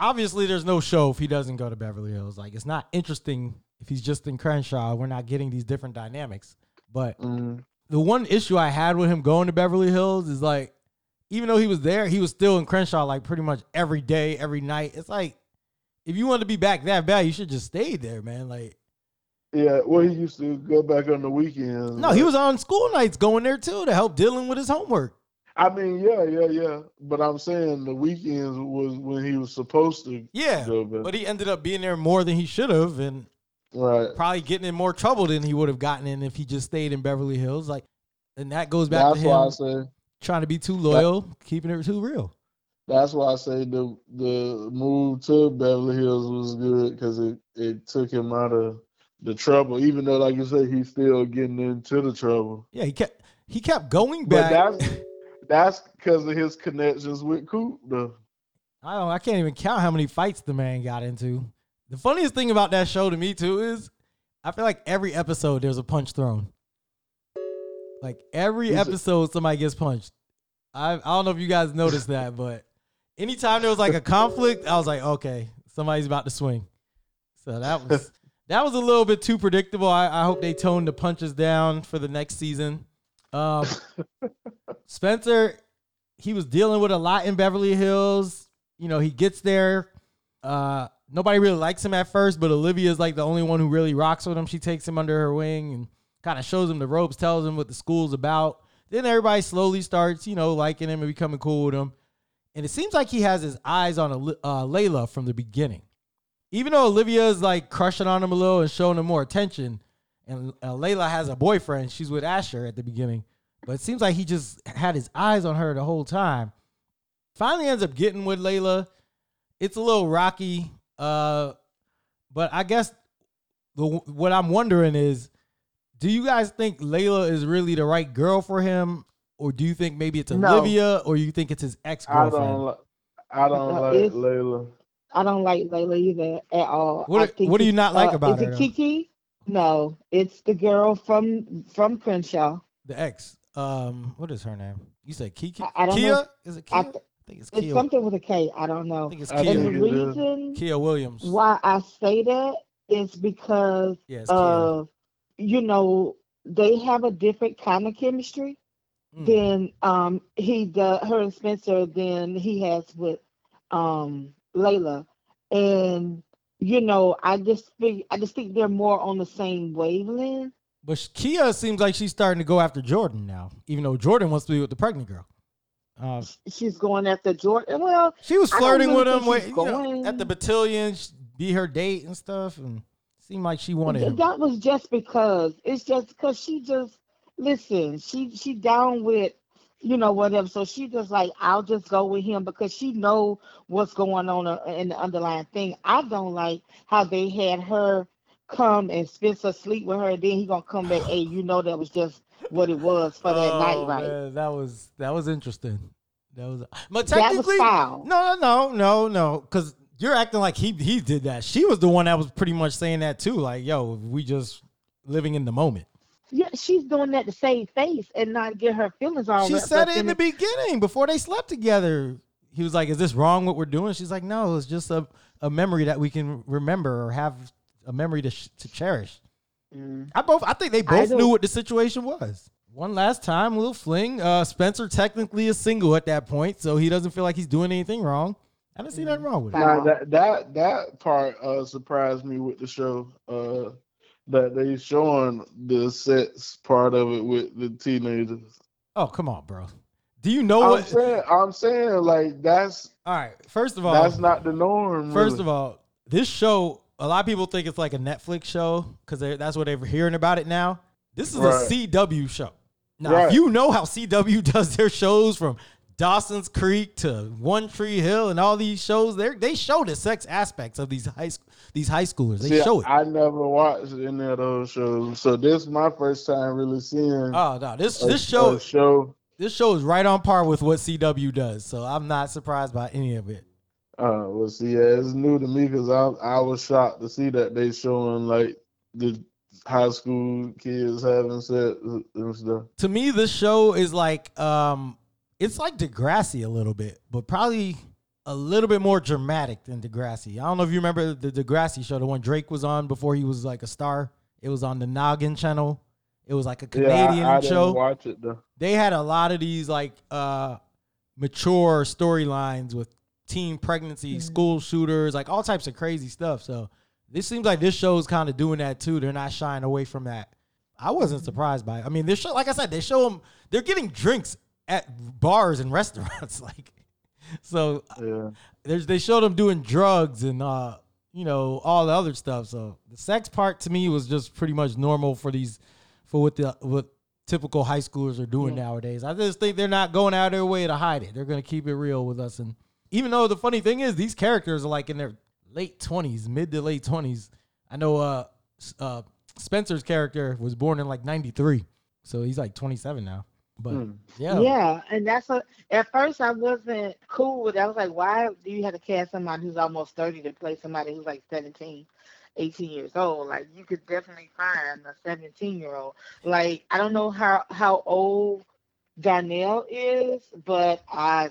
obviously there's no show if he doesn't go to Beverly Hills. Like, it's not interesting if he's just in Crenshaw. We're not getting these different dynamics. But Mm, the one issue I had with him going to Beverly Hills is like, even though he was there, he was still in Crenshaw like pretty much every day, every night. It's like, if you wanted to be back that bad, you should just stay there, man. Like, yeah, well, he used to go back on the weekends. no, he was on school nights going there too to help dealing with his homework. I mean, yeah, yeah, yeah. But I'm saying the weekends was when he was supposed to Yeah, but he ended up being there more than he should have, and right. probably getting in more trouble than he would have gotten in if he just stayed in Beverly Hills. Like, and that goes back That's to him trying to be too loyal, keeping it too real. That's why I say the the move to Beverly Hills was good because it, it took him out of the trouble. Even though, like you said, he's still getting into the trouble. Yeah, he kept he kept going But back. that's that's because of his connections with Coop, though. I don't. I can't even count how many fights the man got into. The funniest thing about that show to me too is, I feel like every episode there's a punch thrown. Like every episode somebody gets punched. I I don't know if you guys noticed that, but anytime there was like a conflict, I was like, okay, somebody's about to swing. So that was that was a little bit too predictable. I, I hope they tone the punches down for the next season. Um, Spencer, he was dealing with a lot in Beverly Hills. You know, he gets there. Uh, nobody really likes him at first, but Olivia's like the only one who really rocks with him. She takes him under her wing and kind of shows him the ropes, tells him what the school's about. Then everybody slowly starts, you know, liking him and becoming cool with him. And it seems like he has his eyes on uh, Layla from the beginning. Even though Olivia is like crushing on him a little and showing him more attention, and uh, Layla has a boyfriend, she's with Asher at the beginning. But it seems like he just had his eyes on her the whole time. Finally ends up getting with Layla. It's a little rocky. Uh, but I guess the what I'm wondering is, do you guys think Layla is really the right girl for him, or do you think maybe it's No. Olivia, or you think it's his ex I girlfriend? don't. li- I don't Uh, like it's- Layla. I don't like Layla either at all. What- I think what do you not like uh, about is her, it though? Kiki? No, it's the girl from from Crenshaw. The ex. Um, what is her name? You said Kiki? I- I don't Kia? know. Is it Kia? I I, think it's It's Kia. something with a K. I don't I know. think it's I Kia. And the think it is. reason Kia Williams. why I say that is because Yeah, it's Kia. of you know they have a different kind of chemistry Mm. than um he does her and Spencer Then he has with um Layla. And you know, I just think I just think they're more on the same wavelength. But Kia seems like she's starting to go after Jordan now, even though Jordan wants to be with the pregnant girl. Uh, She's going after Jordan. Well, she was flirting really with him she's you know, going- at the battalion, be her date and stuff, and seemed like she wanted th- him. that was just because it's just because she just listen. She she down with you know whatever. So she just like I'll just go with him because she know what's going on uh, in the underlying thing. I don't like how they had her come and spend some sleep with her, and then he gonna come back. Hey, you know that was just what it was for that Oh, night, right? man, that was that was interesting. That was, but was technically, foul. no, no, no, no, no, because you're acting like he he did that. She was the one that was pretty much saying that too. Like, yo, we just living in the moment. Yeah, she's doing that to save face and not get her feelings all She wrapped said it in the it. beginning before they slept together. He was like, "Is this wrong? What we're doing?" She's like, "No, it's just a, a memory that we can remember or have a memory to sh- to cherish." Mm. I both I think they both knew what the situation was. One last time, little fling. Uh, Spencer technically is single at that point, so he doesn't feel like he's doing anything wrong. I don't see nothing wrong with it. Wow. Now that that that part uh surprised me with the show. Uh that they showing the sex part of it with the teenagers. Oh, come on, bro. Do you know I'm what? saying I'm saying like that's All right. First of all, that's not the norm. First really. of all, this show, a lot of people think it's like a Netflix show because that's what they're hearing about it now. This is Right. a CW show. Now, Right. if you know how CW does their shows from Dawson's Creek to One Tree Hill and all these shows, they they show the sex aspects of these high these high schoolers. They See, show it. I never watched any of those shows, so this is my first time really seeing oh no, this a, this show show. this show is right on par with what CW does. So I'm not surprised by any of it. Uh, well, see, yeah, it's new to me because I I was shocked to see that they showing like the high school kids having sex and stuff. To me, this show is like um, it's like Degrassi a little bit, but probably a little bit more dramatic than Degrassi. I don't know if you remember the Degrassi show, the one Drake was on before he was like a star. It was on the Noggin channel. It was like a Canadian yeah, I, I show. Didn't watch it though. They had a lot of these like uh mature storylines with teen pregnancy, school shooters, like all types of crazy stuff. So this seems like this show is kind of doing that too. They're not shying away from that. I wasn't surprised by it. I mean, this show, like I said, they show them they're getting drinks at bars and restaurants, like so. Yeah. There's they showed them doing drugs and uh you know all the other stuff. So the sex part to me was just pretty much normal for these for what the what typical high schoolers are doing nowadays. I just think they're not going out of their way to hide it. They're gonna keep it real with us. And even though the funny thing is these characters are like in their late twenties, mid to late twenties. I know uh uh Spencer's character was born in like ninety three. So he's like twenty seven now. But Hmm. yeah. Yeah, and that's a. At first, I wasn't cool with. it. I was like, why do you have to cast somebody who's almost thirty to play somebody who's like 17, 18 years old? Like, you could definitely find a seventeen year old. Like, I don't know how how old Darnell is, but I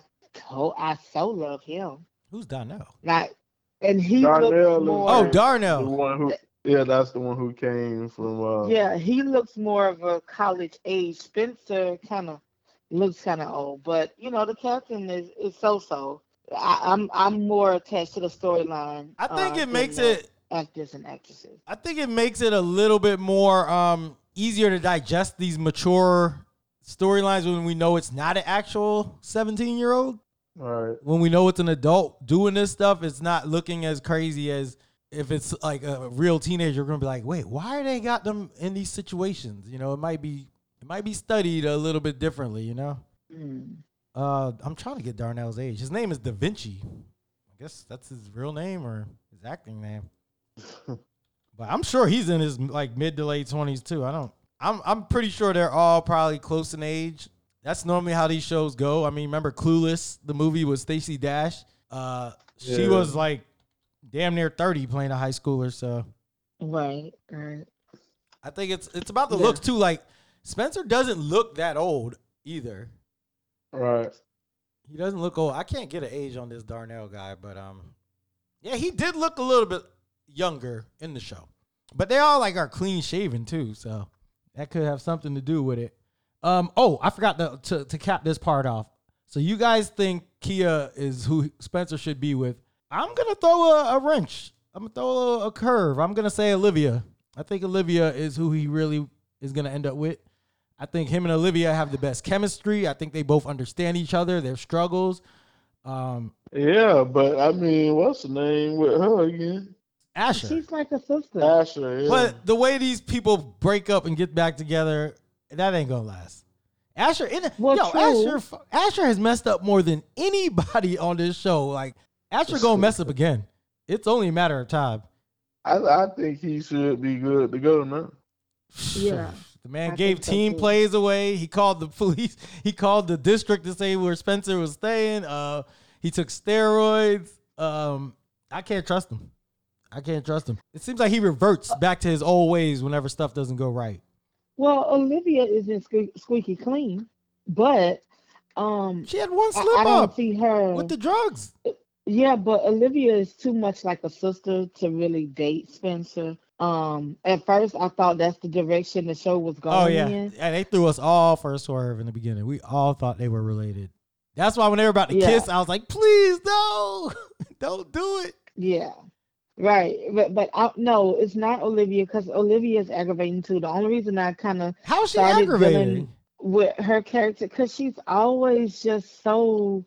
to- I so love him. Who's Donnell? Like, and he Darnell looks more. Oh, The Darnell. one who, yeah, that's the one who came from. Uh, Yeah, he looks more of a college age. Spencer kind of looks kind of old, but you know the captain is is so so. I'm I'm more attached to the storyline. I think uh, it makes the it actors and actresses. I think it makes it a little bit more um, easier to digest these mature storylines when we know it's not an actual 17 year old. All right. When we know it's an adult doing this stuff, it's not looking as crazy as if it's like a real teenager. you're gonna be like, wait, why are they got them in these situations? You know, it might be it might be studied a little bit differently. You know, Mm. uh, I'm trying to get Darnell's age. His name is Da'Vinchi. I guess that's his real name or his acting name. But I'm sure he's in his like mid to late twenties too. I don't. I'm I'm pretty sure they're all probably close in age. That's normally how these shows go. I mean, remember Clueless? The movie with Stacey Dash. Uh, she was like damn near thirty playing a high schooler. So Right, right. I think it's it's about the Yeah. looks too. Like Spencer doesn't look that old either. Right. He doesn't look old. I can't get an age on this Darnell guy, but um, yeah, he did look a little bit younger in the show. But they all like are clean shaven too, so that could have something to do with it. Um, oh, I forgot to to, to cap this part off. So you guys think Kia is who Spencer should be with? I'm gonna throw a, a wrench. I'm gonna throw a, a curve. I'm gonna say Olivia. I think Olivia is who he really is gonna end up with. I think him and Olivia have the best chemistry. I think they both understand each other, their struggles. Um, Yeah, but I mean, what's the name with her again? Asher. She's like a sister. Asher. Yeah. But the way these people break up and get back together, that ain't gonna last. Asher, in, Well, yo, true. Asher, Asher has messed up more than anybody on this show. Like Asher gonna mess up again. It's only a matter of time. I, I think he should be good to go now. Yeah. The man I gave think so, team plays away. He called the police. He called the district to say where Spencer was staying. Uh, he took steroids. Um, I can't trust him. I can't trust him. It seems like he reverts back to his old ways whenever stuff doesn't go right. Well, Olivia isn't sque- squeaky clean, but um, She had one I, slip I don't up see her. with the drugs. Yeah, but Olivia is too much like a sister to really date Spencer. Um, at first I thought that's the direction the show was going Oh yeah, in. yeah. They threw us all for a swerve in the beginning. We all thought they were related. That's why when they were about to Yeah. kiss, I was like, "Please, no, don't do it." Yeah, right. But but I, no, it's not Olivia because Olivia is aggravating too. The only reason I kind of How is she aggravating? with her character because she's always just so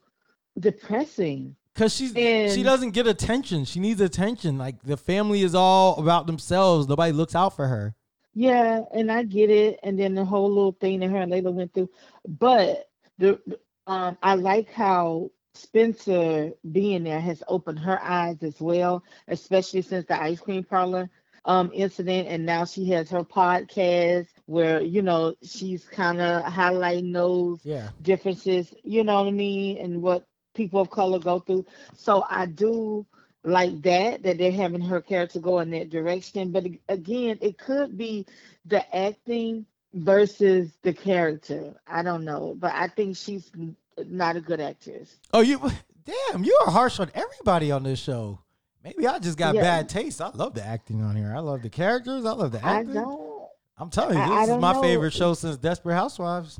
depressing. Cause she's she doesn't get attention. She needs attention. Like the family is all about themselves. Nobody looks out for her. Yeah, and I get it. And then the whole little thing that her and Layla went through. But the um I like how Spencer being there has opened her eyes as well, especially since the ice cream parlor um incident and now she has her podcast where, you know, she's kind of highlighting those Yeah. differences, you know what I mean, and what people of color go through. So I do like that that they're having her character go in that direction. But again, it could be the acting versus the character. I don't know, but I think she's not a good actress. Oh, you damn, you are harsh on everybody on this show. Maybe I just got Yeah. bad taste. I love the acting on here. I love the characters. I love the acting. I don't. I'm telling you, this I is my know. favorite show since Desperate Housewives.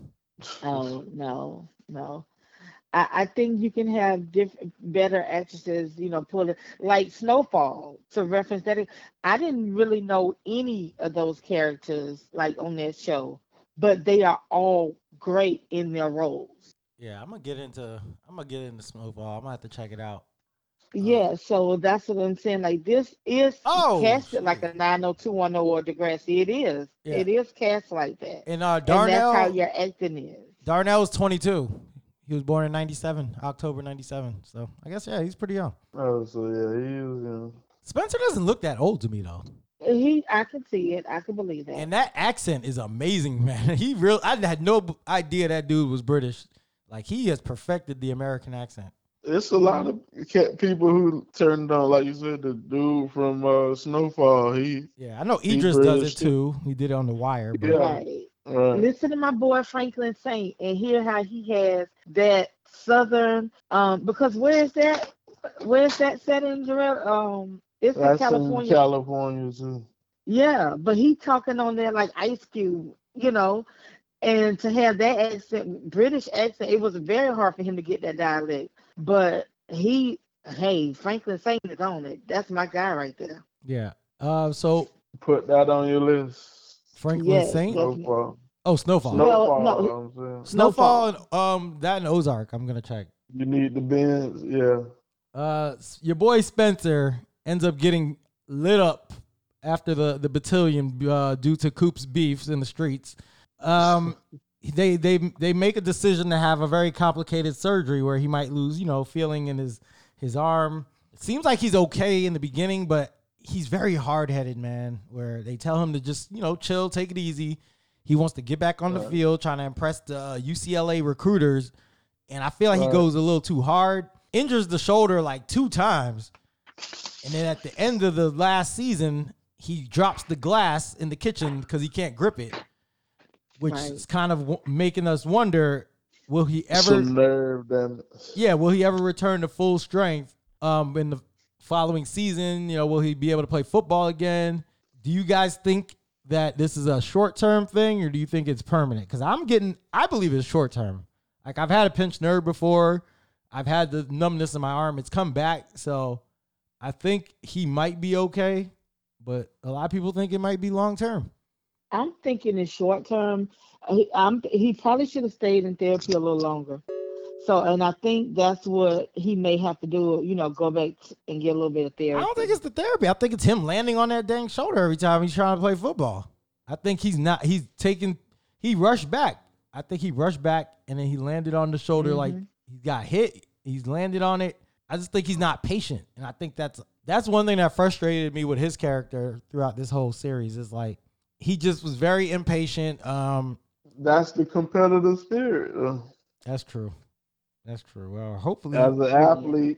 Oh no, no. I, I think you can have different, better actresses. You know, pull it like Snowfall to reference that. I didn't really know any of those characters like on that show, but they are all great in their roles. Yeah, I'm gonna get into. I'm gonna get into Snowfall. I'm gonna have to check it out. Yeah, so that's what I'm saying. Like this is Oh, casted like a 90210 or Degrassi. It is. Yeah. It is cast like that. And uh, and that's how Darnell. your acting is. Darnell was 22. He was born in 97, October 97. So I guess yeah, he's pretty young. Oh, so yeah, he was. You know, Spencer doesn't look that old to me though. He, I can see it. I can believe it. And that accent is amazing, man. He real. I had no idea that dude was British. Like he has perfected the American accent. it's a lot of people who turned on, like you said, the dude from uh, Snowfall. He Yeah, I know He Idris does British, it too. too. He did it on the wire. But Yeah. Right. right. Listen to my boy Franklin Saint and hear how he has that southern um because where is that where is that set in Jarrell? Um it's in California. in California too. yeah, but he talking on there like Ice Cube, you know. And to have that accent, British accent, it was very hard for him to get that dialect. But he hey, Franklin Saint is on it. That's my guy right there. yeah. Uh, so Put that on your list. Franklin Yes, Saint. Snowfall. Oh, Snowfall. Well, Snowfall. no. I'm. Snowfall and um that and Ozark. I'm gonna check. You need the bins. Yeah. Uh, your boy Spencer ends up getting lit up after the the battalion uh, due to Coop's beefs in the streets. Um, they they they make a decision to have a very complicated surgery where he might lose, you know, feeling in his his arm. It seems like he's okay in the beginning, but he's very hard headed, man. Where they tell him to just you know chill, take it easy. He wants to get back on the field, trying to impress the uh, UCLA recruiters, and I feel like he goes a little too hard. Injures the shoulder like two times, and then at the end of the last season, he drops the glass in the kitchen because he can't grip it, which Right. is kind of w- making us wonder: Will he ever? Yeah, will he ever return to full strength um in the following season? You know, will he be able to play football again? Do you guys think that this is a short term thing or do you think it's permanent? Because I'm getting I believe it's short term. Like I've had a pinched nerve before. I've had the numbness in my arm. It's come back. So I think he might be okay. But a lot of people think it might be long term. I'm thinking in short term, he, he probably should have stayed in therapy a little longer. So, and I think that's what he may have to do. You know, go back and get a little bit of therapy. I don't think it's the therapy. I think it's him landing on that dang shoulder every time he's trying to play football. I think he's not. He's taking. He rushed back. I think he rushed back and then he landed on the shoulder like he got hit. He's landed on it. I just think he's not patient, and I think that's that's one thing that frustrated me with his character throughout this whole series. Is like he just was very impatient. Um, That's the competitive spirit. that's true. That's true. Well, hopefully, As an athlete,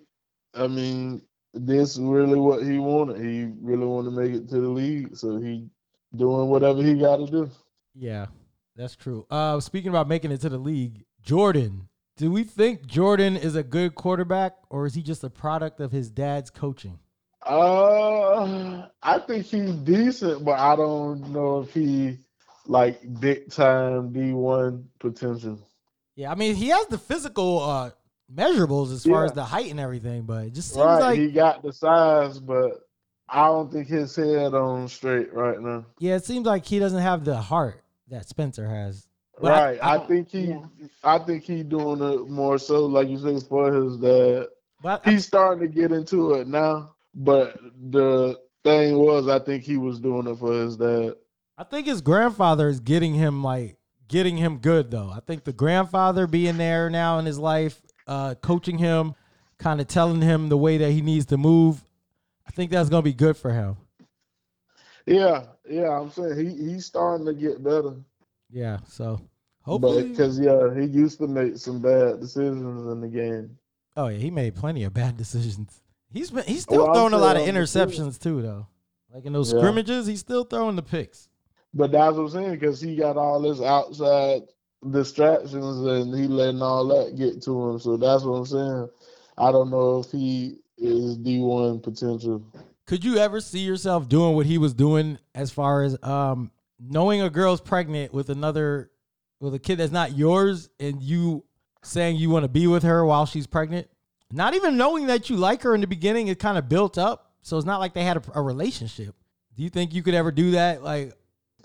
I mean, this really what he wanted. He really wanted to make it to the league, so he doing whatever he got to do. Yeah, that's true. Uh, speaking about making it to the league, Jordan. Do we think Jordan is a good quarterback, or is he just a product of his dad's coaching? Uh, I think he's decent, but I don't know if he like big time D one potential. Yeah, I mean he has the physical uh, measurables as far Yeah. as the height and everything, but it just seems Right, like he got the size, but I don't think his head on straight right now. yeah, it seems like he doesn't have the heart that Spencer has. But I- right, I, think he, yeah. I think he doing it more so, like you said, for his dad. But I- He's starting to get into it now, but the thing was, I think he was doing it for his dad. I think his grandfather is getting him like getting him good though. I think the grandfather being there now in his life, uh, coaching him, kind of telling him the way that he needs to move. I think that's gonna be good for him. Yeah, yeah, I'm saying he he's starting to get better. Yeah. So hopefully, because yeah, he used to make some bad decisions in the game. Oh yeah, he made plenty of bad decisions. He's been he's still Well, throwing a lot of saying on the field. interceptions too, though. Like in those Yeah. scrimmages, he's still throwing the picks. But that's what I'm saying because he got all this outside distractions and he letting all that get to him. So that's what I'm saying. I don't know if he is D1 potential. Could you ever see yourself doing what he was doing as far as um knowing a girl's pregnant with another with a kid that's not yours and you saying you want to be with her while she's pregnant? Not even knowing that you like her in the beginning, it kind of built up. So it's not like they had a, a relationship. Do you think you could ever do that? Like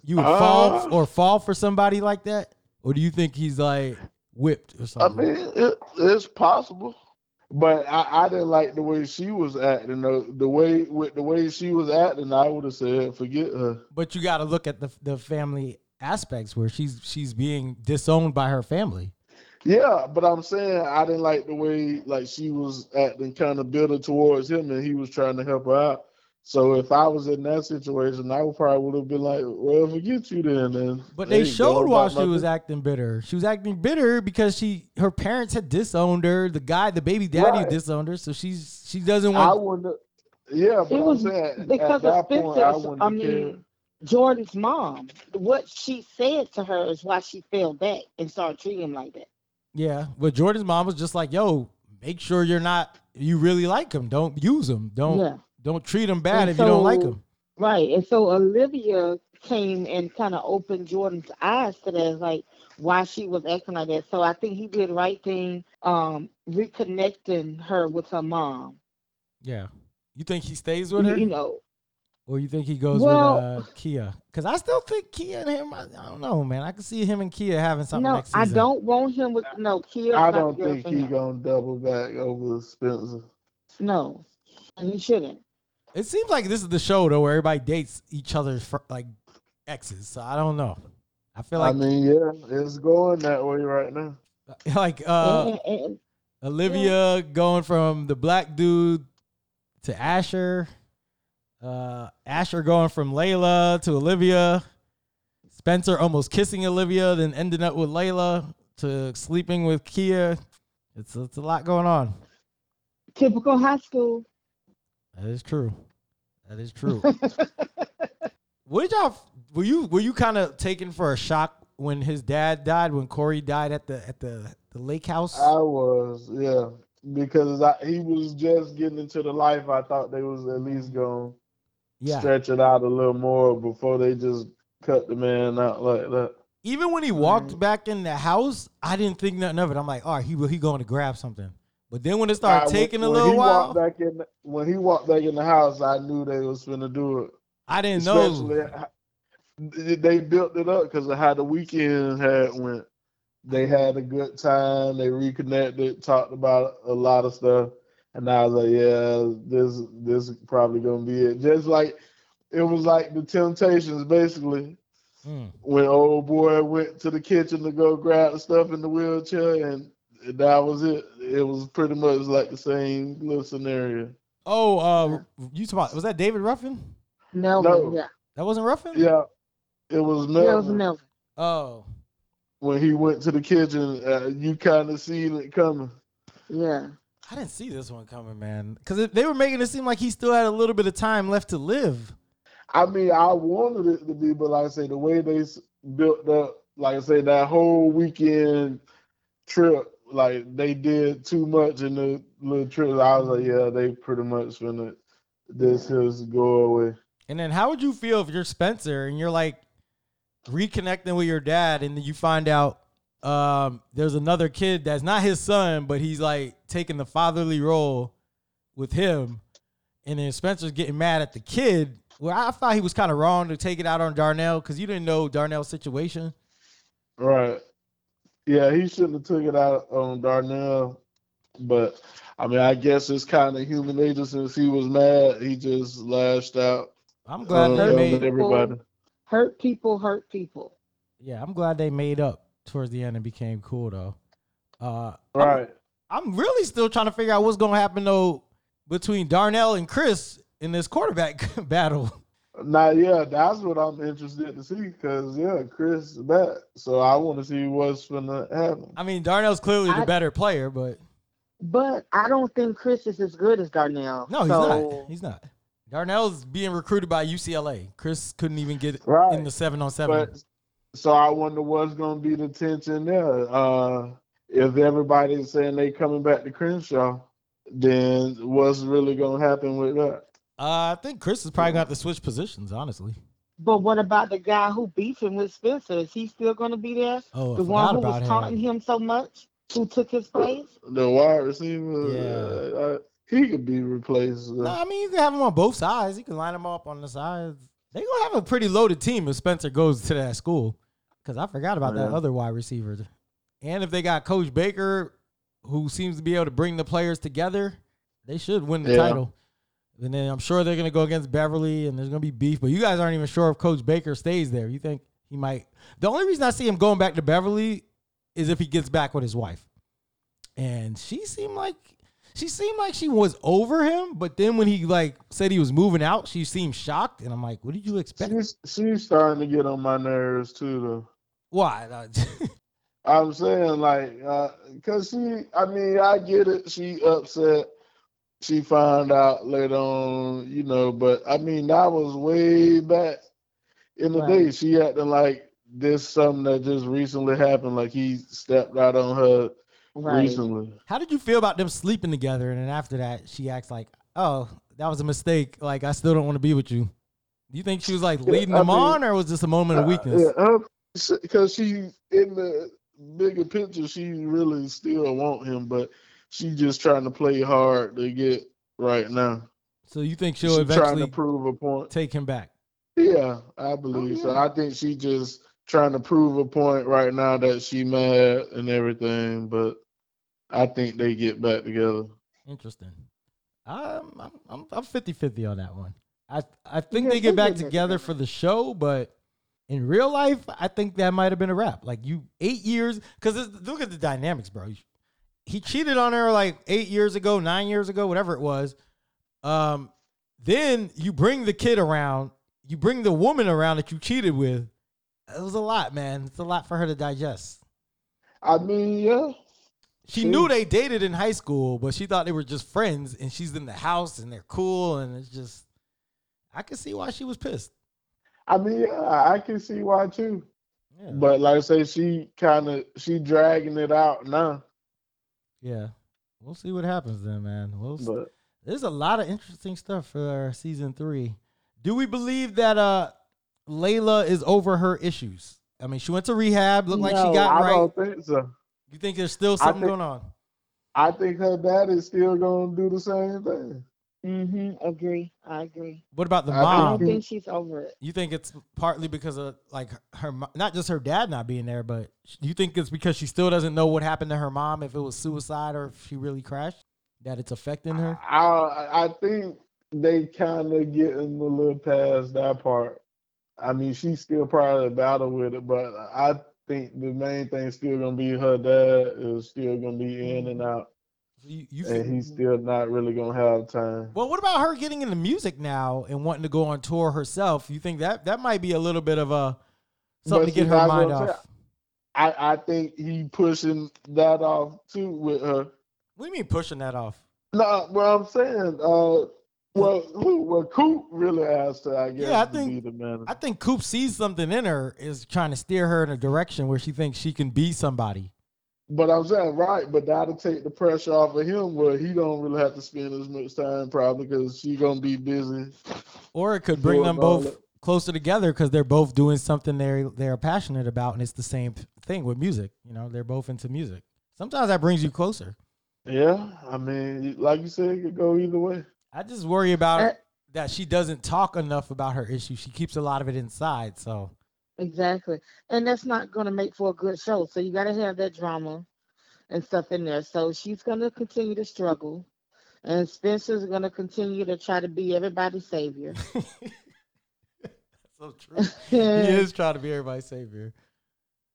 you would fall Uh. or fall for somebody like that? Or do you think he's like whipped or something? I mean, it, it's possible. But I, I didn't like the way she was acting. The, the way with the way she was acting, I would have said, forget her. But you got to look at the the family aspects where she's she's being disowned by her family. Yeah, but I'm saying I didn't like the way like she was acting kind of bitter towards him and he was trying to help her out. So if I was in that situation, I would probably would have been like, Well, forget you then and But they showed go while she was acting bitter. She was acting bitter because she her parents had disowned her. The guy, the baby daddy, Right. disowned her. So she's she doesn't want. I want. wouldn't yeah, but It was saying because of that point I I have cared. mean, Jordan's mom. What she said to her is why she fell back and started treating him like that. Yeah, but Jordan's mom was just like, "Yo, make sure you're not. You really like him. Don't use him. Don't Yeah. Don't treat them bad And if you don't like them. Right. And so Olivia came and kind of opened Jordan's eyes to that, like why she was acting like that. So I think he did the right thing, um, reconnecting her with her mom. Yeah. You think he stays with her, you know, or you think he goes Well- with uh, Kia? Because I still think Kia and him. I, I don't know, man. I can see him and Kia having something no, next I don't want him with no Kia. I don't think he gonna double back over Spencer. No, and he shouldn't. It seems like this is the show though, where everybody dates each other's fr- like exes. So I don't know. I feel like I mean, yeah, it's going that way right now. like uh, and, and, Olivia going from the black dude to Asher. Uh, Asher going from Layla to Olivia. Spencer almost kissing Olivia, then ending up with Layla to sleeping with Kia. It's it's a lot going on. typical high school. That is true. That is true. what did y'all? Were you were you kind of taken for a shock when his dad died? When Corey died at the at the the lake house? I was, yeah, because I, he was just getting into the life. I thought they was at least gonna yeah. stretch it out a little more before they just cut the man out like that. Even when he walked mm. back in the house, I didn't think nothing of it. I'm like, all right, he he going to grab something. But then when it started I- taking a when little he while, back in, when he walked back in the house, I knew they was finna do it. I didn't know. They built it up because of how the weekend had went. They had a good time. They reconnected, talked about a lot of stuff, and I was like, "Yeah, this this is probably gonna be it." Just like it was like the Temptations, basically, Mm. when old boy went to the kitchen to go grab the stuff in the wheelchair, and that was it. It was pretty much like the same little scenario. Oh, uh, you talking about, was that David Ruffin? Melvin, No. yeah, That wasn't Ruffin? Yeah, it was yeah, it was Melvin. Melvin. Oh, when he went to the kitchen, uh, you kind of seen it coming. Yeah, I didn't see this one coming, man. Because they were making it seem like he still had a little bit of time left to live. I mean, I wanted it to be, but like I say, the way they built up, like I say, that whole weekend trip, like they did too much in the little trip. I was like, yeah, they pretty much finna this is go away. And then how would you feel if you're Spencer and you're like reconnecting with your dad and then you find out um, there's another kid that's not his son, but he's like taking the fatherly role with him. And then Spencer's getting mad at the kid. Well, I thought he was kind of wrong to take it out on Darnell because you didn't know Darnell's situation. Right. Yeah, he shouldn't have took it out on Darnell, but I mean, I guess it's kind of human nature. Since he was mad, he just lashed out. I'm glad on they hurt made everybody. hurt people, hurt people. yeah, I'm glad they made up towards the end and became cool though. Uh, Right. I'm really still trying to figure out what's gonna happen though between Darnell and Chris in this quarterback battle. Now, yeah, that's what I'm interested to see because yeah, Chris is back, so I want to see what's gonna happen. I mean, Darnell's clearly the I- better player, but But I don't think Chris is as good as Darnell. No, he's so, not. He's not. Darnell's being recruited by UCLA. Chris couldn't even get Right. in the seven on seven. But so I wonder what's gonna be the tension there. Uh if everybody's saying they coming back to Crenshaw, then what's really gonna happen with that? Uh, I think Chris is probably gonna have to switch positions. Honestly. But what about the guy who beefing with Spencer? Is he still going to be there? Oh, I the one who about was taunting him. him so much, who took his place? The wide receiver, Yeah. uh, uh, he could be replaced. uh, No, I mean you can have him on both sides. You can line them up on the sides. They're gonna have a pretty loaded team if Spencer goes to that school. Cause I forgot about that other wide receiver. And if they got Coach Baker, who seems to be able to bring the players together, they should win the Yeah. title. And then I'm sure they're gonna go against Beverly, and there's gonna be beef. But you guys aren't even sure if Coach Baker stays there. You think he might? The only reason I see him going back to Beverly is if he gets back with his wife. And she seemed like she seemed like she was over him, but then when he like said he was moving out, she seemed shocked, and I'm like, "What did you expect? She's she's starting to get on my nerves too, though. Why?" I'm saying like, uh, cause she, I mean, I get it. She upset. She found out later on, you know. But I mean, that was way back in the Right. day. She acting like this something that just recently happened. Like he stepped out on her Right. recently. How did you feel about them sleeping together? And then after that, she acts like, "Oh, that was a mistake. Like I still don't want to be with you." Do you think she was like leading I them mean, on, or was this a moment of Uh, weakness? yeah, because she in the bigger picture, she really still want him, but she just trying to play hard to get right now. So you think she'll She's trying eventually to prove a point. take him back? Yeah, I believe so. yeah. I think she just trying to prove a point right now that she mad and everything, but I think they get back together. Interesting. I'm I'm I'm, I'm 50-50 on that one. I I think Yeah, they get they back get back together for the show, but in real life, I think that might have been a wrap. Like you eight years, because look at the dynamics, bro. He cheated on her like eight years ago, nine years ago, whatever it was. Um, then you bring the kid around, you bring the woman around that you cheated with. It was a lot, man. It's a lot for her to digest. I mean, yeah. She knew they dated in high school, but she thought they were just friends, and she's in the house and they're cool, and it's just I can see why she was pissed. I mean, yeah, I can see why too. Yeah. But like I say, she kind of she dragging it out now. Yeah. We'll see what happens then, man. We'll But there's a lot of interesting stuff for season three. Do we believe that uh Layla is over her issues? I mean, she went to rehab, looked like she got I right. don't think so. You think there's still something think- going on? I think her dad is still gonna do the same thing. Mm-hmm. Agree. I agree. What about the I I don't think- think she's over it. You think it's partly because of like her, not just her dad not being there, but you think it's because she still doesn't know what happened to her mom, if it was suicide or if she really crashed, that it's affecting her. I I think they kind of getting a little past that part. I mean, she's still probably battle with it, but I think the main thing still gonna be her dad is still gonna be in and out, So you, you and he's still not really gonna have time. well, what about her getting into music now and wanting to go on tour herself? You think that that might be a little bit of a something But to get her mind off? I I think he pushing that off too with her. What do you mean pushing that off? No, what I'm saying, uh, well, who, well, Coop really asked her, I guess, Yeah, I to think- be the manager. I think Coop sees something in her, is trying to steer her in a direction where she thinks she can be somebody. But I'm saying right, but that'll take the pressure off of him where he don't really have to spend as much time probably because she gonna be busy. Or it could bring them both that. closer together because they're both doing something they're they're passionate about, and it's the same thing with music. You know, they're both into music. Sometimes that brings you closer. Yeah, I mean, like you said, it could go either way. I just worry about Uh, that she doesn't talk enough about her issue. She keeps a lot of it inside. So Exactly. And that's not going to make for a good show. So you got to have that drama and stuff in there. So she's going to continue to struggle. And Spencer's going to continue to try to be everybody's savior. so true. he is trying to be everybody's savior.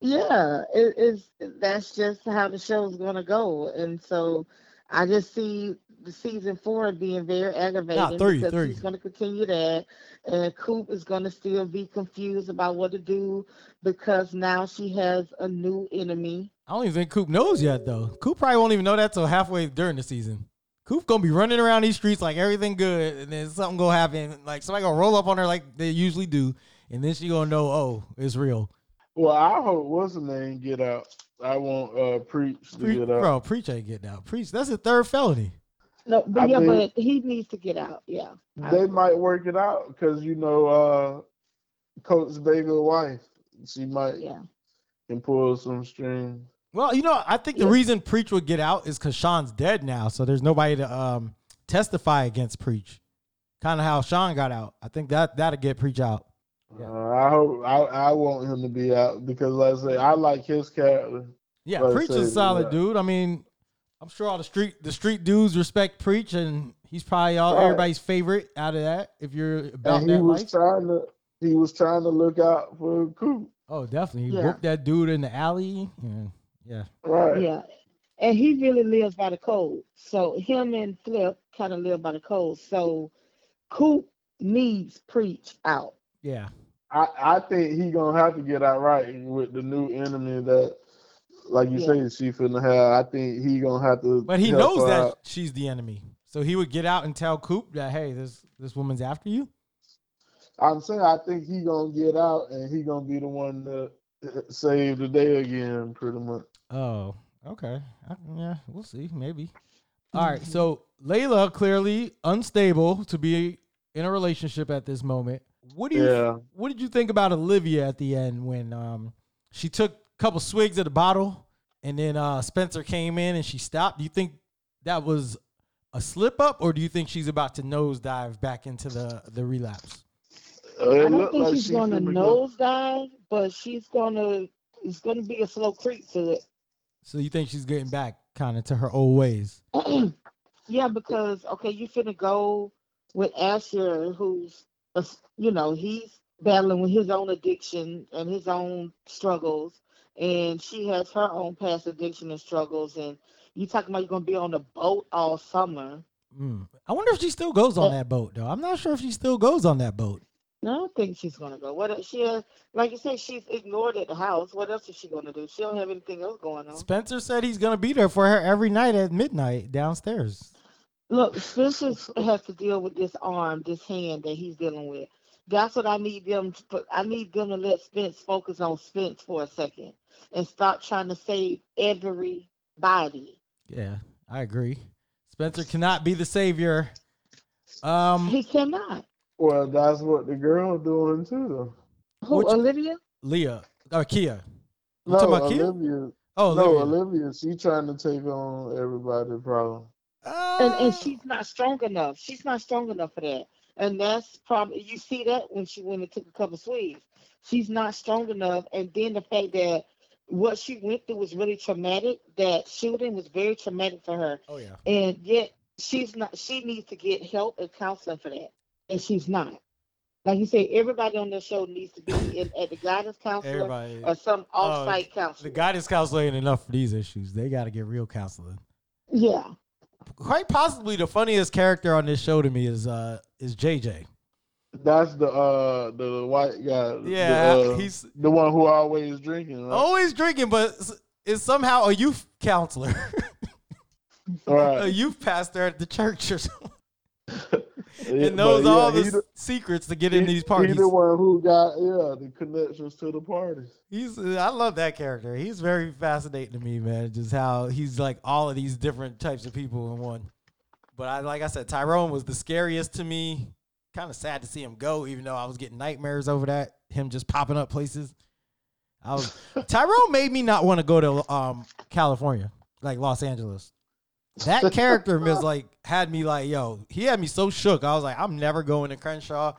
Yeah, it is. That's just how the show's gonna go, and so I just see the season four being very aggravating three, because three. he's gonna continue that, and Coop is gonna still be confused about what to do because now she has a new enemy. I don't even think Coop knows yet though. Coop probably won't even know that till halfway during the season. Coop gonna be running around these streets like everything good, and then something gonna happen. Like somebody gonna roll up on her like they usually do, and then she gonna know, oh, it's real. Well, I hope what's the name get out. I want uh preach to Pre- get out. bro, preach ain't getting out. Preach, that's a third felony. No, but I yeah, mean- but he needs to get out. Yeah. They might work it out because you know uh Coach Vega's wife. She might Yeah. can pull some strings. Well, you know, I think the Yeah. reason Preach would get out is because Sean's dead now, so there's nobody to um, testify against Preach. Kind of how Sean got out. I think that that'll get Preach out. Yeah. Uh, I hope I, I want him to be out because like I say I like his character. Yeah, Well, Preach is a solid dude. I mean, I'm sure all the street the street dudes respect Preach, and he's probably all Right. everybody's favorite out of that. If you're about and he that was life, trying to he was trying to look out for Coop. oh, definitely, he Yeah. whooped that dude in the alley. Yeah, yeah. Right. Yeah. And he really lives by the code. So him and Flip kind of live by the code. So Coop needs preach out. yeah. I, I think he gonna have to get out right with the new enemy that like you Yeah. say she finna have. I think he gonna have to But he knows that out. she's the enemy, so he would get out and tell Coop that, hey, this this woman's after you. I'm saying I think he gonna get out and he gonna be the one to uh, save the day again, pretty much. Oh, okay. I- yeah, we'll see. Maybe. All right. So Layla clearly unstable to be in a relationship at this moment. What do you Yeah. What did you think about Olivia at the end when um she took a couple swigs of the bottle and then uh Spencer came in and she stopped? Do you think that was a slip up, or do you think she's about to nosedive back into the the relapse? Uh, I don't think like she's she going to finna nosedive, but she's going to, it's going to be a slow creep to it. So you think she's getting back kind of to her old ways? yeah, because okay, you finna go with Asher, who's a s- you know he's battling with his own addiction and his own struggles, and she has her own past addiction and struggles, and you talking about you're gonna be on the boat all summer. Mm. I wonder if she still goes on Uh, that boat though. I'm not sure if she still goes on that boat. No, I don't think she's gonna go. What she has, like you said, she's ignored at the house. What else is she gonna do? She don't have anything else going on. Spencer said he's gonna be there for her every night at midnight downstairs. Look, Spencer has to deal with this arm, this hand that he's dealing with. That's what I need them. To, put- I need them to let Spence focus on Spence for a second and stop trying to save everybody. Yeah, I agree. Spencer cannot be the savior. Um, He cannot. Well, that's what the girl doing too, though. Who, Which- Olivia? Leah or Kia. You No, talking about Kia? Olivia. Oh, no, Olivia. Olivia. She trying to take on everybody's problem. And Uh, and she's not strong enough. She's not strong enough for that. And that's probably you see that when she went and took a couple sweets. She's not strong enough. And then the fact that what she went through was really traumatic. That shooting was very traumatic for her. oh yeah. and yet she's not she needs to get help and counseling for that and she's not like you say everybody on this show needs to be in, at the guidance counselor Everybody. or some Oh, off-site The counselor guidance counselor ain't enough for these issues. They got to get real counseling. yeah Quite possibly the funniest character on this show to me is uh is JJ. That's the uh the white guy. the, Yeah, uh, he's the one who always drinking. Right? always drinking, but is- somehow a youth counselor, a youth pastor at the church or something, and knows yeah, all the the- secrets to get in these parties. He the one who got yeah the connections to the parties. He's I love that character. He's very fascinating to me, man. Just how he's like all of these different types of people in one. But I like I said, Tyrone was the scariest to me. Kind of sad to see him go, even though I was getting nightmares over that. Him just popping up places. I was Tyrone made me not want to go to um California, like Los Angeles. That character was like had me like, yo, he had me so shook. I was like, I'm never going to Crenshaw.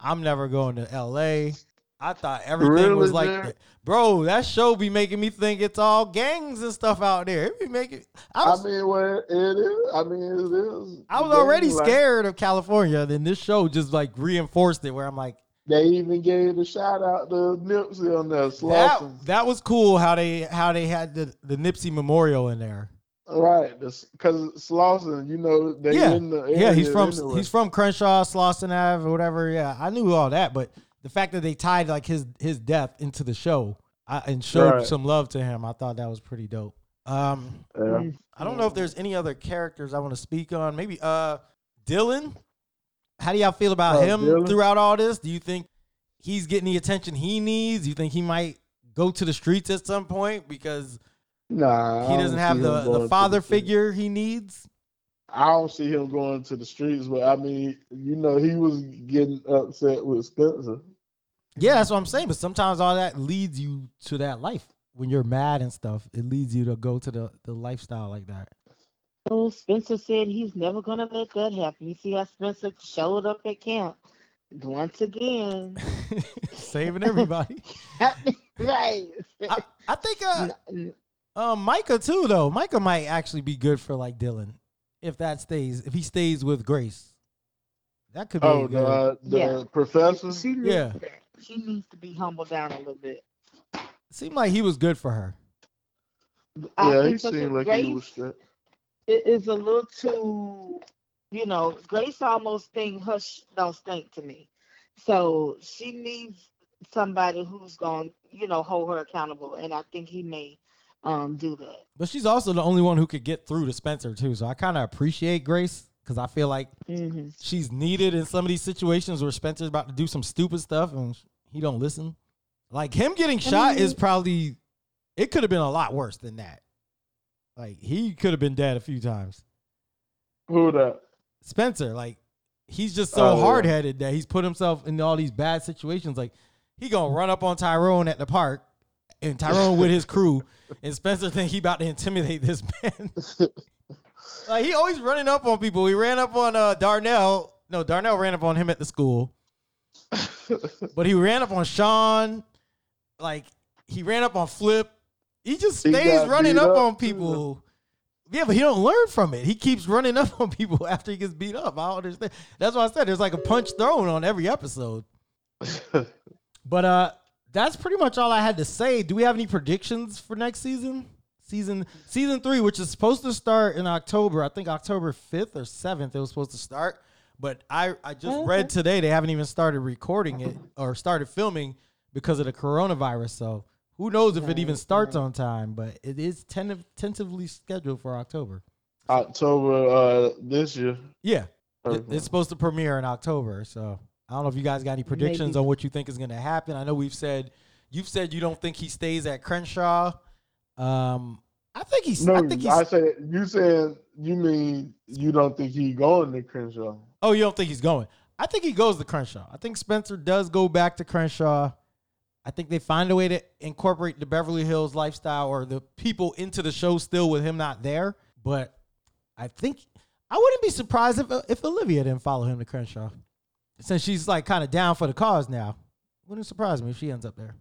I'm never going to LA. I thought everything was like, bro, that show be making me think it's all gangs and stuff out there. It be making. I I was, mean, well, it is. I mean, it is. I was already like- scared of California. Then this show just like reinforced it, where I'm like, They even gave the shout out to Nipsey on there, that that was cool how they how they had the the Nipsey Memorial in there. Right, because Slauson, you know, they yeah, in the yeah, he's from anyway. he's from Crenshaw, Slauson Ave, or whatever. Yeah, I knew all that, but the fact that they tied like his his death into the show, I, and showed Right. some love to him. I thought that was pretty dope. Um, Yeah. I don't know if there's any other characters I want to speak on. Maybe uh Dylan. How do y'all feel about Oh, him Dylan? throughout all this? Do you think he's getting the attention he needs? Do you think he might go to the streets at some point because Nah, he doesn't have the, the father streets. figure he needs? I don't see him going to the streets, but I mean, you know, he was getting upset with Spencer. Yeah, that's what I'm saying. But sometimes all that leads you to that life. When you're mad and stuff, it leads you to go to the, the lifestyle like that. So Spencer said he's never gonna let that happen. You see how Spencer showed up at camp once again. Saving everybody. right. I, I think uh, N- Um, Micah too, though. Micah might actually be good for like Dylan if that stays. If he stays with Grace, that could be Oh, good. the, uh, the Yeah. professor. She needs Yeah. To, she needs to be humbled down a little bit. Seemed like he was good for her. I yeah, he think so, 'cause seemed like Grace he was straight. it is a little too, you know, Grace almost think hush don't stink to me. So she needs somebody who's going, to you know, hold her accountable, and I think he may um do that. But she's also the only one who could get through to Spencer too. So I kind of appreciate Grace because I feel like hmm she's needed in some of these situations where Spencer's about to do some stupid stuff and he don't listen. Like him getting shot is mean- probably it could have been a lot worse than that. Like he could have been dead a few times. Who that? Spencer, like he's just so Oh, hard headed that he's put himself in all these bad situations. Like he gonna run up on Tyrone at the park, and Tyrone with his crew, and Spencer think he about to intimidate this man. like he always running up on people. He ran up on uh, Darnell. No, Darnell ran up on him at the school, but he ran up on Sean. Like he ran up on Flip. He just He stays running up up, on people. Yeah, but he don't learn from it. He keeps running up on people after he gets beat up. I don't understand. That's why I said there's like a punch thrown on every episode. But uh that's pretty much all I had to say. Do we have any predictions for next season? Season season three, which is supposed to start in October. I think October fifth or seventh it was supposed to start. But I, I just read today they haven't even started recording it or started filming because of the coronavirus. So who knows if it even starts on time, but it is tentative, tentatively scheduled for October. October uh, this year. Yeah. It- it's supposed to premiere in October. So I don't know if you guys got any predictions Maybe. on what you think is going to happen. I know we've said you've said you don't think he stays at Crenshaw. Um, I think he's. No, I think he's. I said you saying you mean you don't think he going to Crenshaw? oh, you don't think he's going? I think he goes to Crenshaw. I think Spencer does go back to Crenshaw. I think they find a way to incorporate the Beverly Hills lifestyle or the people into the show still with him not there. But I think I wouldn't be surprised if if Olivia didn't follow him to Crenshaw, since she's like kind of down for the cause now. Wouldn't surprise me if she ends up there.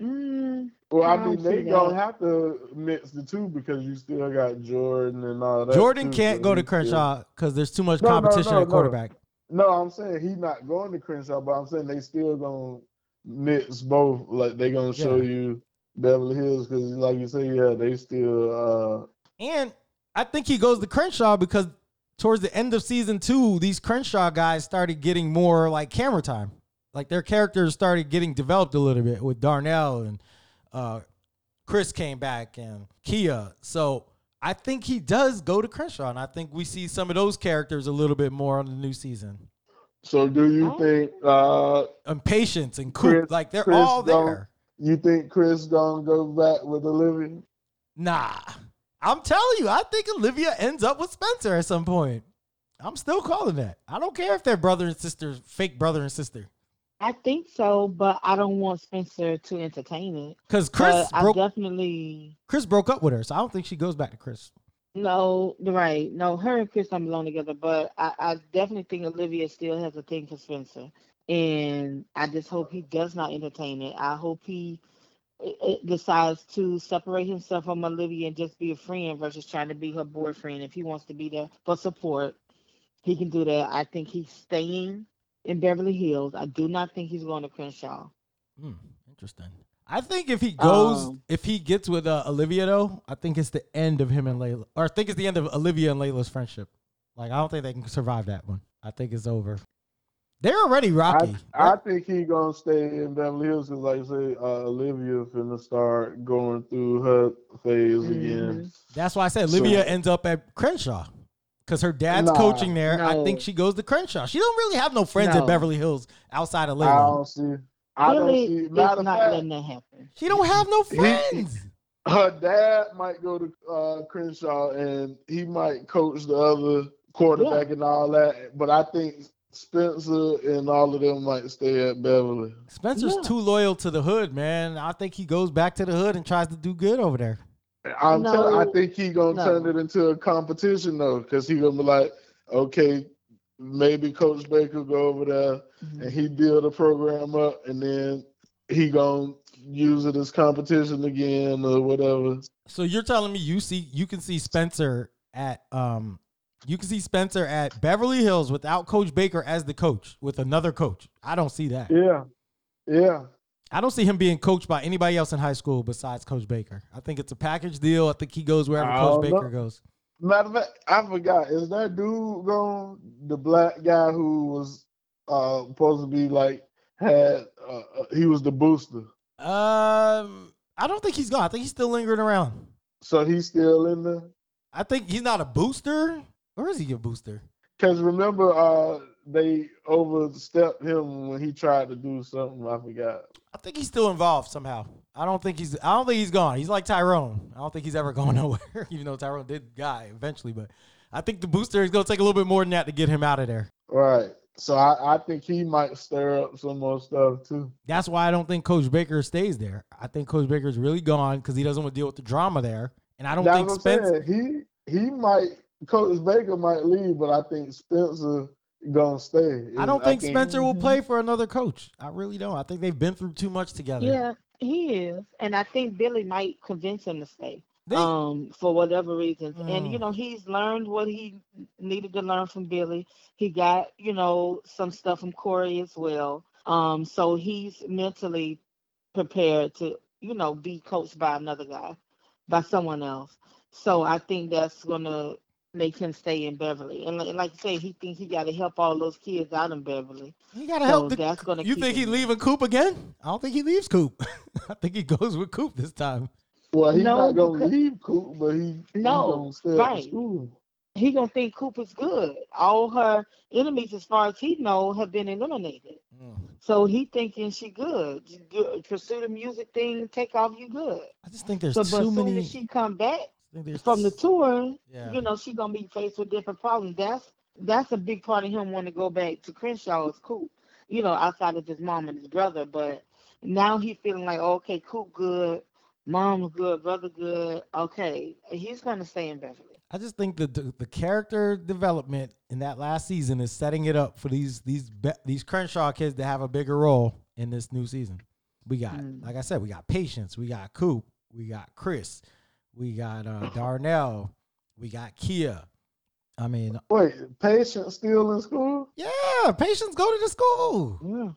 Mm, Well, I I don't mean, they see gonna have to mix the two because you still got Jordan and all that. Jordan too, can't so go to he Crenshaw because there's too much No, no, competition no, at quarterback. No, I'm saying he's not going to Crenshaw, but I'm saying they still gonna mix both. Like they gonna show Yeah. you Beverly Hills because, like you say, yeah, they still. uh And I think he goes to Crenshaw because towards the end of season two, these Crenshaw guys started getting more like camera time. Like their characters started getting developed a little bit with Darnell and uh, Chris came back and Kia. So I think he does go to Crenshaw, and I think we see some of those characters a little bit more on the new season. So, do you Oh. think? uh And Patience and Coop, Chris- like they're Chris all don't- there. You think Chris gonna go back with Olivia? Nah. I'm telling you, I think Olivia ends up with Spencer at some point. I'm still calling that. I don't care if they're brother and sister, fake brother and sister. I think so, but I don't want Spencer to entertain it. Because Chris but I broke definitely Chris broke up with her, so I don't think she goes back to Chris. no, right. No, her and Chris don't belong together, but I, I definitely think Olivia still has a thing for Spencer. And I just hope he does not entertain it. I hope he decides to separate himself from Olivia and just be a friend versus trying to be her boyfriend. If he wants to be there for support, he can do that. I think he's staying in Beverly Hills. I do not think he's going to Crenshaw. Hmm, interesting. I think if he goes, Um, if he gets with uh, Olivia though, I think it's the end of him and Layla, or I think it's the end of Olivia and Layla's friendship. Like I don't think they can survive that one. I think it's over. They're already rocky. I, I think he gonna stay in Beverly Hills because, like I say, uh, Olivia finna start going through her phase again. That's why I said So- Olivia ends up at Crenshaw because her dad's Nah, coaching there. I think she goes to Crenshaw. She don't really have no friends at No. Beverly Hills outside of I Layla. don't see. I don't see. is Matter not fact, letting that happen. She don't have no He- friends. her dad might go to uh, Crenshaw and he might coach the other quarterback and all that. But I think Spencer and all of them might stay at Beverly. Spencer's Yeah. too loyal to the hood, man. I think he goes back to the hood and tries to do good over there. I'm No, telling. I think he gonna no. turn it into a competition though, because he gonna be like, okay, maybe Coach Baker go over there Mhm. and he build a program up, and then he gonna use it as competition again or whatever. So you're telling me you see you can see Spencer at um you can see Spencer at Beverly Hills without Coach Baker as the coach with another coach. I don't see that. Yeah, yeah. I don't see him being coached by anybody else in high school besides Coach Baker. I think it's a package deal. I think he goes wherever Coach know. Baker goes. Matter of fact, I forgot. Is that dude gone? The black guy who was uh supposed to be like had uh, uh, he was the booster, Um, I don't think he's gone. I think he's still lingering around. so he's still in there. I think he's not a booster. Or is he a booster? Cause remember, uh, they overstepped him when he tried to do something. I forgot. I think he's still involved somehow. I don't think he's. I don't think he's gone. He's like Tyrone. I don't think he's ever going nowhere. Even though Tyrone did guy eventually, but I think the booster is going to take a little bit more than that to get him out of there. Right. So I, I think he might stir up some more stuff too. That's why I don't think Coach Baker stays there. I think Coach Baker's really gone because he doesn't want to deal with the drama there. And I don't That's think Spencer. saying. He he might Coach Baker might leave, but I think Spencer gonna stay. I don't think can't- Spencer will play for another coach. I really don't. I think they've been through too much together. Yeah, he is, and I think Billy might convince him to stay. They- um, for whatever reasons, and you Mm. know he's learned what he needed to learn from Billy. He got you know some stuff from Corey as well. Um, so he's mentally prepared to you know be coached by another guy, by someone else. So I think that's gonna make him stay in Beverly. And li- like I say, he thinks he got to help all those kids out in Beverly. He gotta So help. The, that's gonna you think him he leaving Coop again? I don't think he leaves Coop. I think he goes with Coop this time. Well, he's No, not gonna because- leave Coop, but he he No, gonna stay right. the school. he gonna think Coop is good. All her enemies, as far as he know, have been eliminated. Mm. So he thinking she good. Pursue the music thing, take off. You good. I just think there's So, but too soon many. as she come back I think there's from the tour, Yeah. you know, she gonna be faced with different problems. That's that's a big part of him wanting to go back to Crenshaw is Coop. You know, outside of his mom and his brother, but now he's feeling like, okay, Coop good, mom's good, brother good. Okay, he's gonna stay in Beverly. I just think that the, the character development in that last season is setting it up for these these be- these Crenshaw kids to have a bigger role in this new season. We got, Mm. like I said, we got Patience, we got Coop, we got Chris, we got uh, Darnell, we got Kia. I mean, Wait, patient still in school? yeah, Patience go to the school.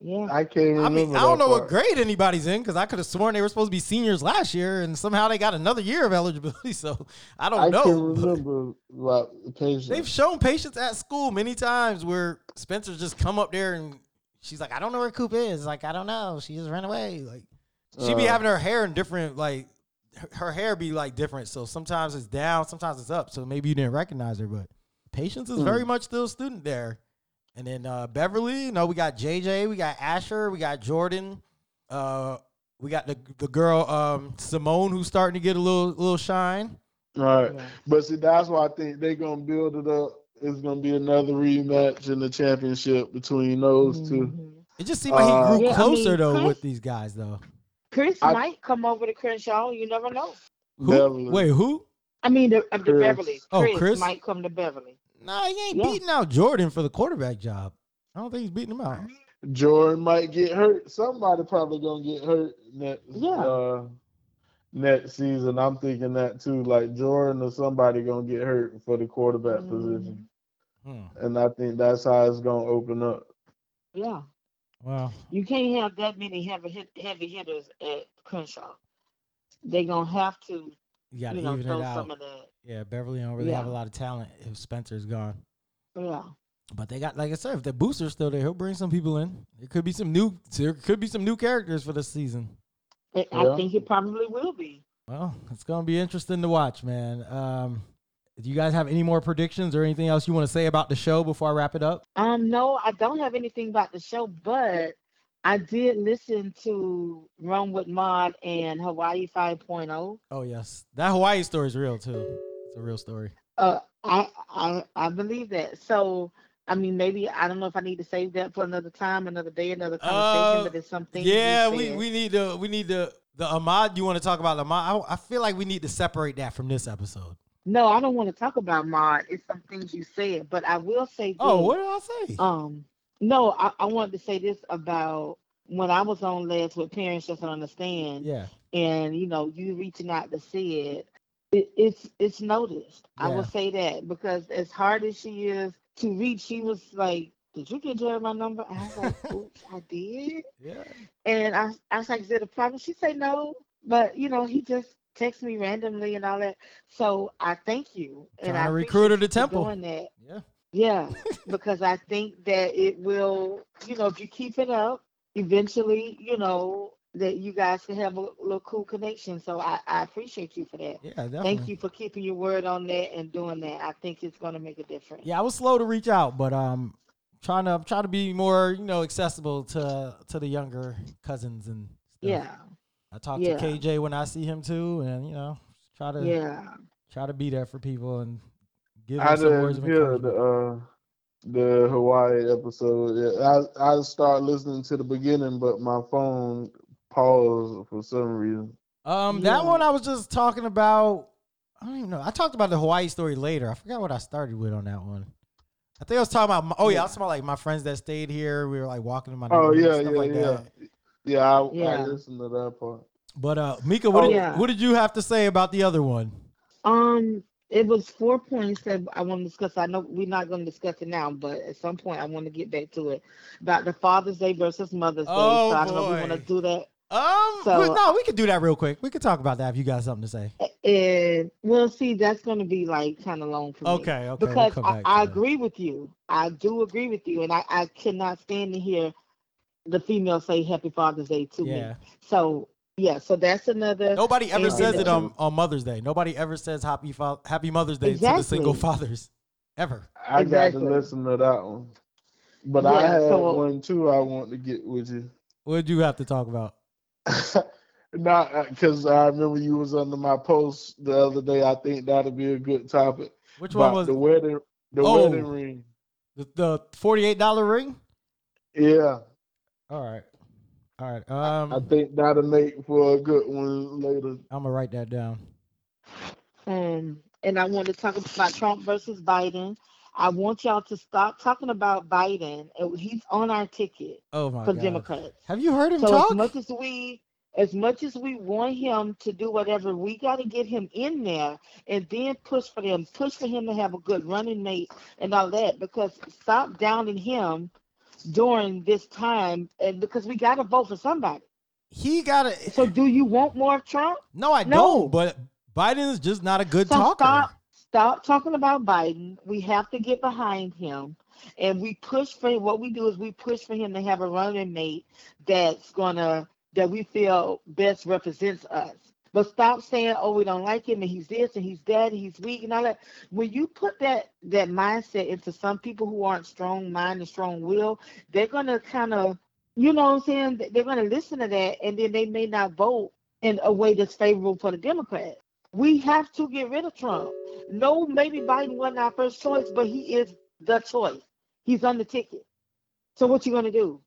Yeah, yeah. I can't remember. I mean, I don't know what grade anybody's in because I could have sworn they were supposed to be seniors last year, and somehow they got another year of eligibility. So I don't I know. can but- remember about the patient. They've shown patience at school many times where Spencer's just come up there and she's like, I don't know where Coop is. Like, I don't know. She just ran away. Like, she'd be Uh. having her hair in different, like, her- her hair be like different. So sometimes it's down, sometimes it's up. So maybe you didn't recognize her, but patience is very much still a student there. And then uh, Beverly, you know, we got JJ, we got Asher, we got Jordan. Uh, we got the the girl um, Simone who's starting to get a little little shine. Right. yeah. But see, that's why I think they're gonna build it up. It's gonna be another rematch in the championship between those two. Mhm. It just seemed like he Uh, grew Yeah, I closer mean, though Chris- with these guys though. Chris I- might come over to Crenshaw. You never know. Who? Beverly. Wait, who? I mean, the, the Chris. Beverly. Oh, Chris, Chris? might come to Beverly. Nah, he ain't Yeah. beating out Jordan for the quarterback job. I don't think he's beating him out. Jordan might get hurt. Somebody probably gonna get hurt next Yeah. uh next season. I'm thinking that too. Like Jordan or somebody gonna get hurt for the quarterback Mhm. position. Hmm. And I think that's how it's gonna open up. Yeah, Well, you can't have that many heavy hit, heavy hitters at Crenshaw. They're gonna have to, you got to you know, even throw it out. some of that. Yeah, Beverly don't really have a lot of talent if Spencer's gone. Yeah, But they got, like I said, if the booster's still there, he'll bring some people in. There could be some new, there could be some new characters for this season. I- Yeah. I think it probably will be. Well, it's gonna be interesting to watch, man. Um, do you guys have any more predictions or anything else you want to say about the show before I wrap it up? Um, no, I don't have anything about the show, but I did listen to Run with Maud and Hawaii 5.0. Oh yes, that Hawaii story is real too. It's a real story. Uh, I, I I believe that. So, I mean, maybe I don't know if I need to save that for another time, another day, another conversation. Uh, but it's something. Yeah, we, we need to we need to the Ahmaud. You want to talk about the Ahmaud? I, I feel like we need to separate that from this episode. No, I don't want to talk about Maud. It's some things you said, but I will say. Oh, what did I say? Um, no, I, I wanted to say this about when I was on Les with Parents Just Don't Understand, yeah, and you know, you reaching out to see it, it it's it's noticed. I will say that because as hard as she is to reach, she was like, "Did you get Jerry my number?" I was like, "Oops, I did." yeah. And I, I was like, "Is it a problem?" She said, "No," but you know, he just texts me randomly and all that. So I thank you, and Trying I recruited recruit her to appreciate you for Temple. doing that. Yeah. Yeah, because I think that it will, you know, if you keep it up, eventually, you know, that you guys can have a little cool connection. So I, I appreciate you for that. Yeah, definitely. Thank you for keeping your word on that and doing that. I think it's going to make a difference. Yeah, I was slow to reach out, but um, trying to try to be more you know accessible to to the younger cousins and stuff. Yeah. I talk Yeah. to KJ when I see him too, and you know try to Yeah. try to be there for people and give them I some words didn't of hear encouragement. the uh, the Hawaii episode. Yeah, I I started listening to the beginning, but my phone paused for some reason. Um, that one I was just talking about. I don't even know. I talked about the Hawaii story later. I forgot what I started with on that one. I think I was talking about. My, oh yeah, I was talking about like my friends that stayed here. We were like walking in my Oh neighborhood, yeah, stuff yeah, like yeah, that. Yeah. I, I listened to that part. But uh, Mika, what Oh, did yeah. what did you have to say about the other one? Um, it was four points that I want to discuss. I know we're not going to discuss it now, but at some point I want to get back to it about the Father's Day versus Mother's Day. Oh, so I don't know if we want to do that Um, So- we- no, we could do that real quick. We could talk about that if you got something to say. And well, see, that's going to be like kind of long for me. Okay, okay. we'll Because I, I agree with you. I do agree with you, and I, I cannot stand to hear the female say Happy Father's Day to Yeah. me. So yeah, so that's another. Nobody ever says it on, on Mother's Day. Nobody ever says Happy Fa- Happy Mother's Day to the single fathers, ever. I Exactly. got to listen to that one. But I have so- one too. I want to get with you. What did you have to talk about? Not uh, because I remember you was under my post the other day. I think that'll be a good topic. Which one was the wedding? The Oh. wedding ring. the, the forty eight dollar ring? Yeah, All right, all right. Um, I Um, think that'll make for a good one later. I'm gonna write that down. Um, and I want to talk about Trump versus Biden. I want y'all to stop talking about Biden. He's on our ticket Oh my for god. Democrats. Have you heard him So talk? as much as we as much as we want him to do whatever, we got to get him in there and then push for them, push for him to have a good running mate and all that. Because stop downing him during this time, and because we got to vote for somebody. he got to. So do you want more of Trump? No, I No. don't. But Biden is just not a good So talker. stop stop talking about Biden. We have to get behind him. And we push for what we do is we push for him to have a running mate that's gonna that we feel best represents us. But stop saying, oh, we don't like him and he's this and he's that and he's weak and all that. When you put that that mindset into some people who aren't strong mind and strong will, they're gonna kind of you know what I'm saying? They're gonna listen to that and then they may not vote in a way that's favorable for the Democrats. We have to get rid of Trump. No, maybe Biden wasn't our first choice, but he is the choice. He's on the ticket. So what you gonna do?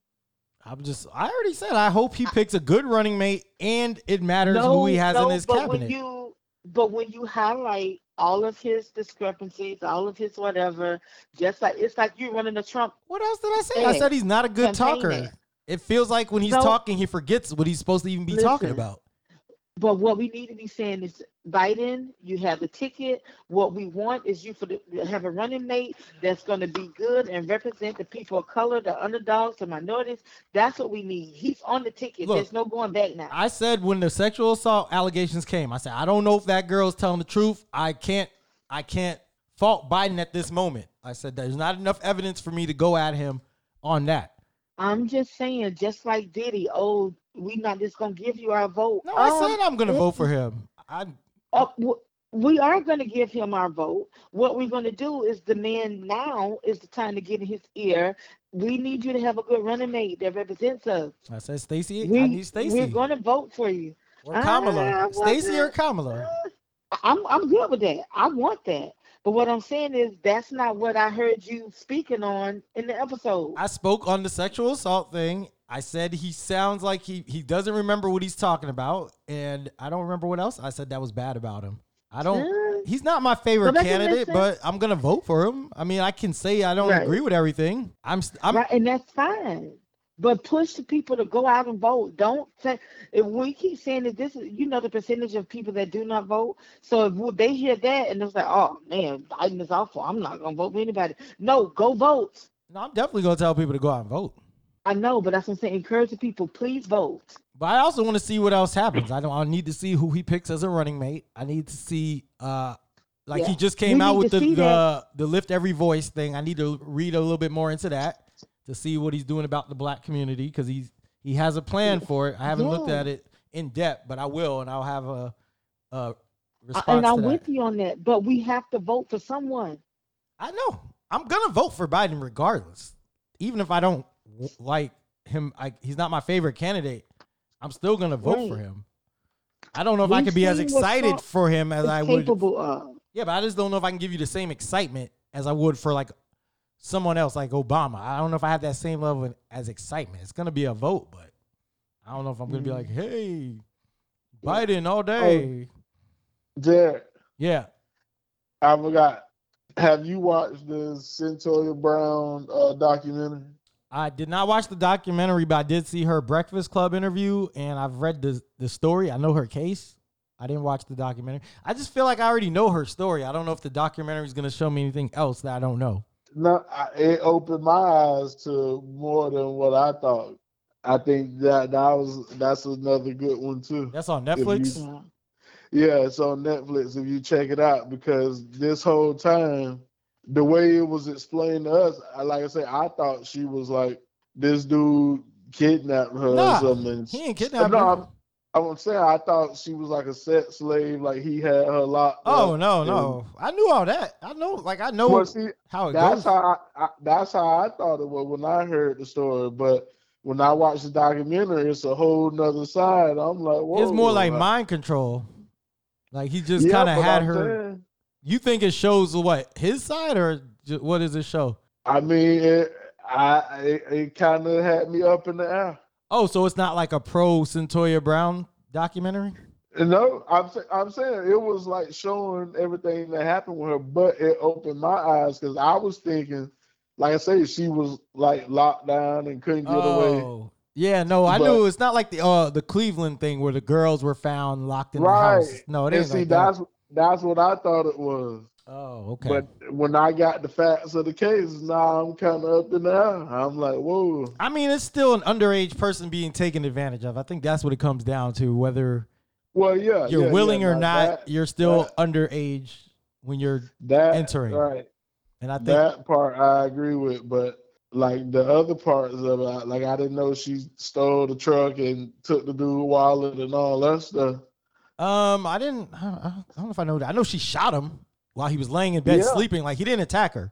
I'm just. I already said. I hope he picks a good running mate, and it matters who he has in his but cabinet. when you but when you highlight all of his discrepancies, all of his whatever, just like it's like you running a Trump. What else did I say? I said he's not a good talker. it. It feels like when he's So- talking, he forgets what he's supposed to even be talking about. But what we need to be saying is, Biden, you have the ticket. What we want is you for the, have a running mate that's going to be good and represent the people of color, the underdogs, the minorities. That's what we need. He's on the ticket. Look, There's no going back now. I said when the sexual assault allegations came, I said I don't know if that girl's telling the truth. I can't, I can't fault Biden at this moment. I said there's not enough evidence for me to go at him on that. I'm just saying, just like Diddy, oh, we not just gonna give you our vote. No, I Um, said I'm gonna vote for him. I Oh, w- we are going to give him our vote. What we're going to do is demand now is the time to get in his ear. We need you to have a good running mate that represents us. I said Stacey. We, I need Stacey We're going to vote for you. or Kamala. Stacey or Kamala. I'm I'm good with that. I want that. But what I'm saying is that's not what I heard you speaking on in the episode. I spoke on the sexual assault thing. I said he sounds like he he doesn't remember what he's talking about, and I don't remember what else I said that was bad about him. I don't. He's not my favorite Well, that can make candidate, but I'm gonna vote for him. I mean, I can say I don't Right. agree with everything. I'm I'm right, and that's fine. But push the people to go out and vote. Don't say if we keep saying that this is you know the percentage of people that do not vote. So if they hear that and it's like, oh man, Biden is awful. I'm not gonna vote for anybody. No, go vote. no, I'm definitely gonna tell people to go out and vote. I know, but that's what I'm saying. Encourage the people, please vote. But I also want to see what else happens. I don't. I need to see who he picks as a running mate. I need to see, uh, like he just came We out with the the, the lift every voice thing. I need to read a little bit more into that to see what he's doing about the black community because he's he has a plan for it. I haven't looked at it in depth, but I will, and I'll have a, a response and I'm with you on that. But we have to vote for someone. I know. I'm gonna vote for Biden regardless, even if I don't like him. I, he's not my favorite candidate. I'm still gonna vote for him. I don't know if I We've could be as excited for him as I would. of. Yeah, but I just don't know if I can give you the same excitement as I would for like someone else, like Obama. I don't know if I have that same level of- as excitement. It's gonna be a vote, but I don't know if I'm gonna be Mm. like, hey, Biden all day. Jared, Yeah. I forgot. Have you watched the Cyntoia Brown uh, documentary? I did not watch the documentary, but I did see her Breakfast Club interview, and I've read the the story. I know her case. I didn't watch the documentary. I just feel like I already know her story. I don't know if the documentary is going to show me anything else that I don't know. No, I, it opened my eyes to more than what I thought. I think that that was that's another good one too. That's on you- Netflix. Yeah. Yeah, it's on Netflix if you check it out because this whole time, the way it was explained to us, I, like I said, I thought she was like this dude kidnapped her Nah, or something. he ain't kidnapped No, her. I'm, I'm I thought she was like a sex slave, like he had her locked. Oh no, no, I knew all that. I know, like I know Well, see, how it that's goes. how I, I that's how I thought it was when I heard the story, but. When I watched the documentary, it's a whole nother side. I'm like, whoa. it's more like mind control. Like he just Yeah, kind of had I'm her. saying- You think it shows what his side or what does it show? I mean, it, I it, it kind of had me up in the air. Oh, so it's not like a pro Cyntoia Brown documentary. No, I'm I'm saying it was like showing everything that happened with her, but it opened my eyes because I was thinking, like I say, she was like locked down and couldn't get away. Oh, yeah, no, I But- knew it's not like the uh the Cleveland thing where the girls were found locked in Right. the house. No, it and see, like that. that's that's what I thought it was. Oh, okay. But when I got the facts of the case, now I'm kind of up in the air. I'm like, whoa. I mean, it's still an underage person being taken advantage of. I think that's what it comes down to. Whether Well, yeah, you're yeah, willing yeah, or not, that- you're still that- underage when you're that entering. right. and I think that part I agree with, but like the other parts of it, like I didn't know she stole the truck and took the dude wallet and all that stuff. Um I didn't I don't, I don't know if I know that. I know she shot him while he was laying in bed Yeah. sleeping. Like he didn't attack her.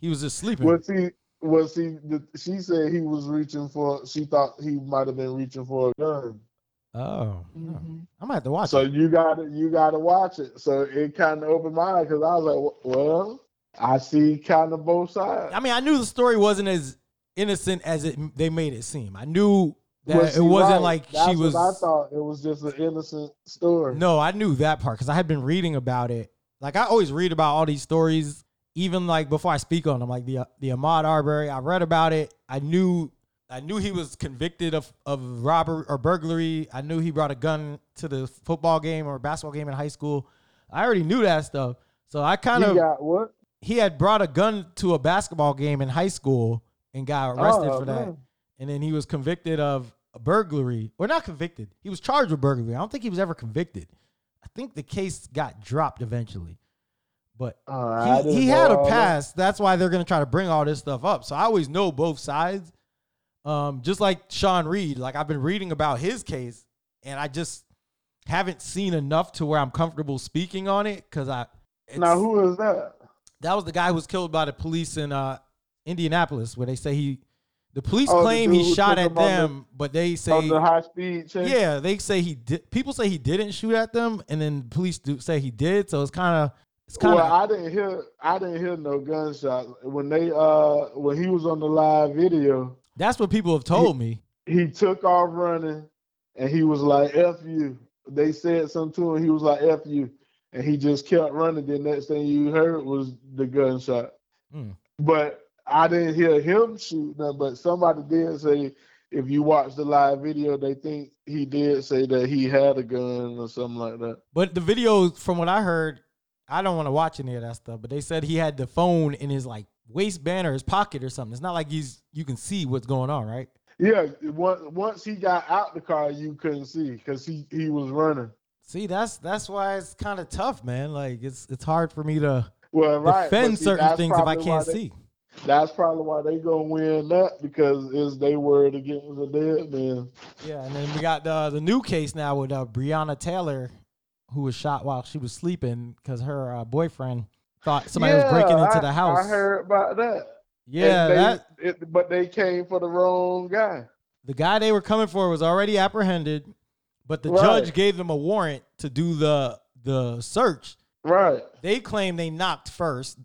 He was just sleeping. Was he? Was he? The, she said he was reaching for. She thought he might have been reaching for a gun. Oh, Mhm. I might have to watch So it. you got to you got to watch it. So it kind of opened my eyes because I was like, well, I see kind of both sides. I mean, I knew the story wasn't as innocent as it they made it seem. I knew that Well, it wasn't right. like That's she was. I thought it was just an innocent story. No, I knew that part because I had been reading about it. Like I always read about all these stories, even like before I speak on them. Like the the Ahmaud Arbery, I read about it. I knew I knew he was convicted of of robbery or burglary. I knew he brought a gun to the football game or basketball game in high school. I already knew that stuff. So I kind of got what? he had brought a gun to a basketball game in high school and got oh, arrested Oh, for that. man. And then he was convicted of a burglary, or not convicted. He was charged with burglary. I don't think he was ever convicted. I think the case got dropped eventually. But Uh, he, he had a all that. past. That's why they're gonna try to bring all this stuff up. So I always know both sides. Um, just like Sean Reed, like I've been reading about his case, and I just haven't seen enough to where I'm comfortable speaking on it because I. Now who is that? that was the guy who was killed by the police in uh, Indianapolis, where they say he, the police Oh, claim dude he shot at on the- them, but they say On the high speed chase? yeah, they say he did. People say he didn't shoot at them, and then police do say he did. So it's kind of it's kind of Well, I didn't hear I didn't hear no gunshots. When they uh when he was on the live video, that's what people have told me. he took off running and he was like F you. They said something to him, he was like F you. And he just kept running. The next thing you heard was the gunshot. Hmm. But I didn't hear him shoot nothing, but somebody did say if you watch the live video, they think he did say that he had a gun or something like that. But the video, from what I heard, I don't want to watch any of that stuff. But they said he had the phone in his like waistband or his pocket or something. It's not like he's you can see what's going on, right? Yeah, once once he got out the car, you couldn't see because he he was running. See, that's that's why it's kind of tough, man. Like it's it's hard for me to Well, right. defend see, certain things if I can't they- see. That's probably why they gonna win that because is they worried against a dead man. Yeah, and then we got the the new case now with uh, Breonna Taylor, who was shot while she was sleeping because her uh, boyfriend thought somebody was breaking into I- the house. I heard about that. yeah, they- that it, but they came for the wrong guy. the guy they were coming for was already apprehended, but the Right. judge gave them a warrant to do the the search. Right. They claim they knocked first.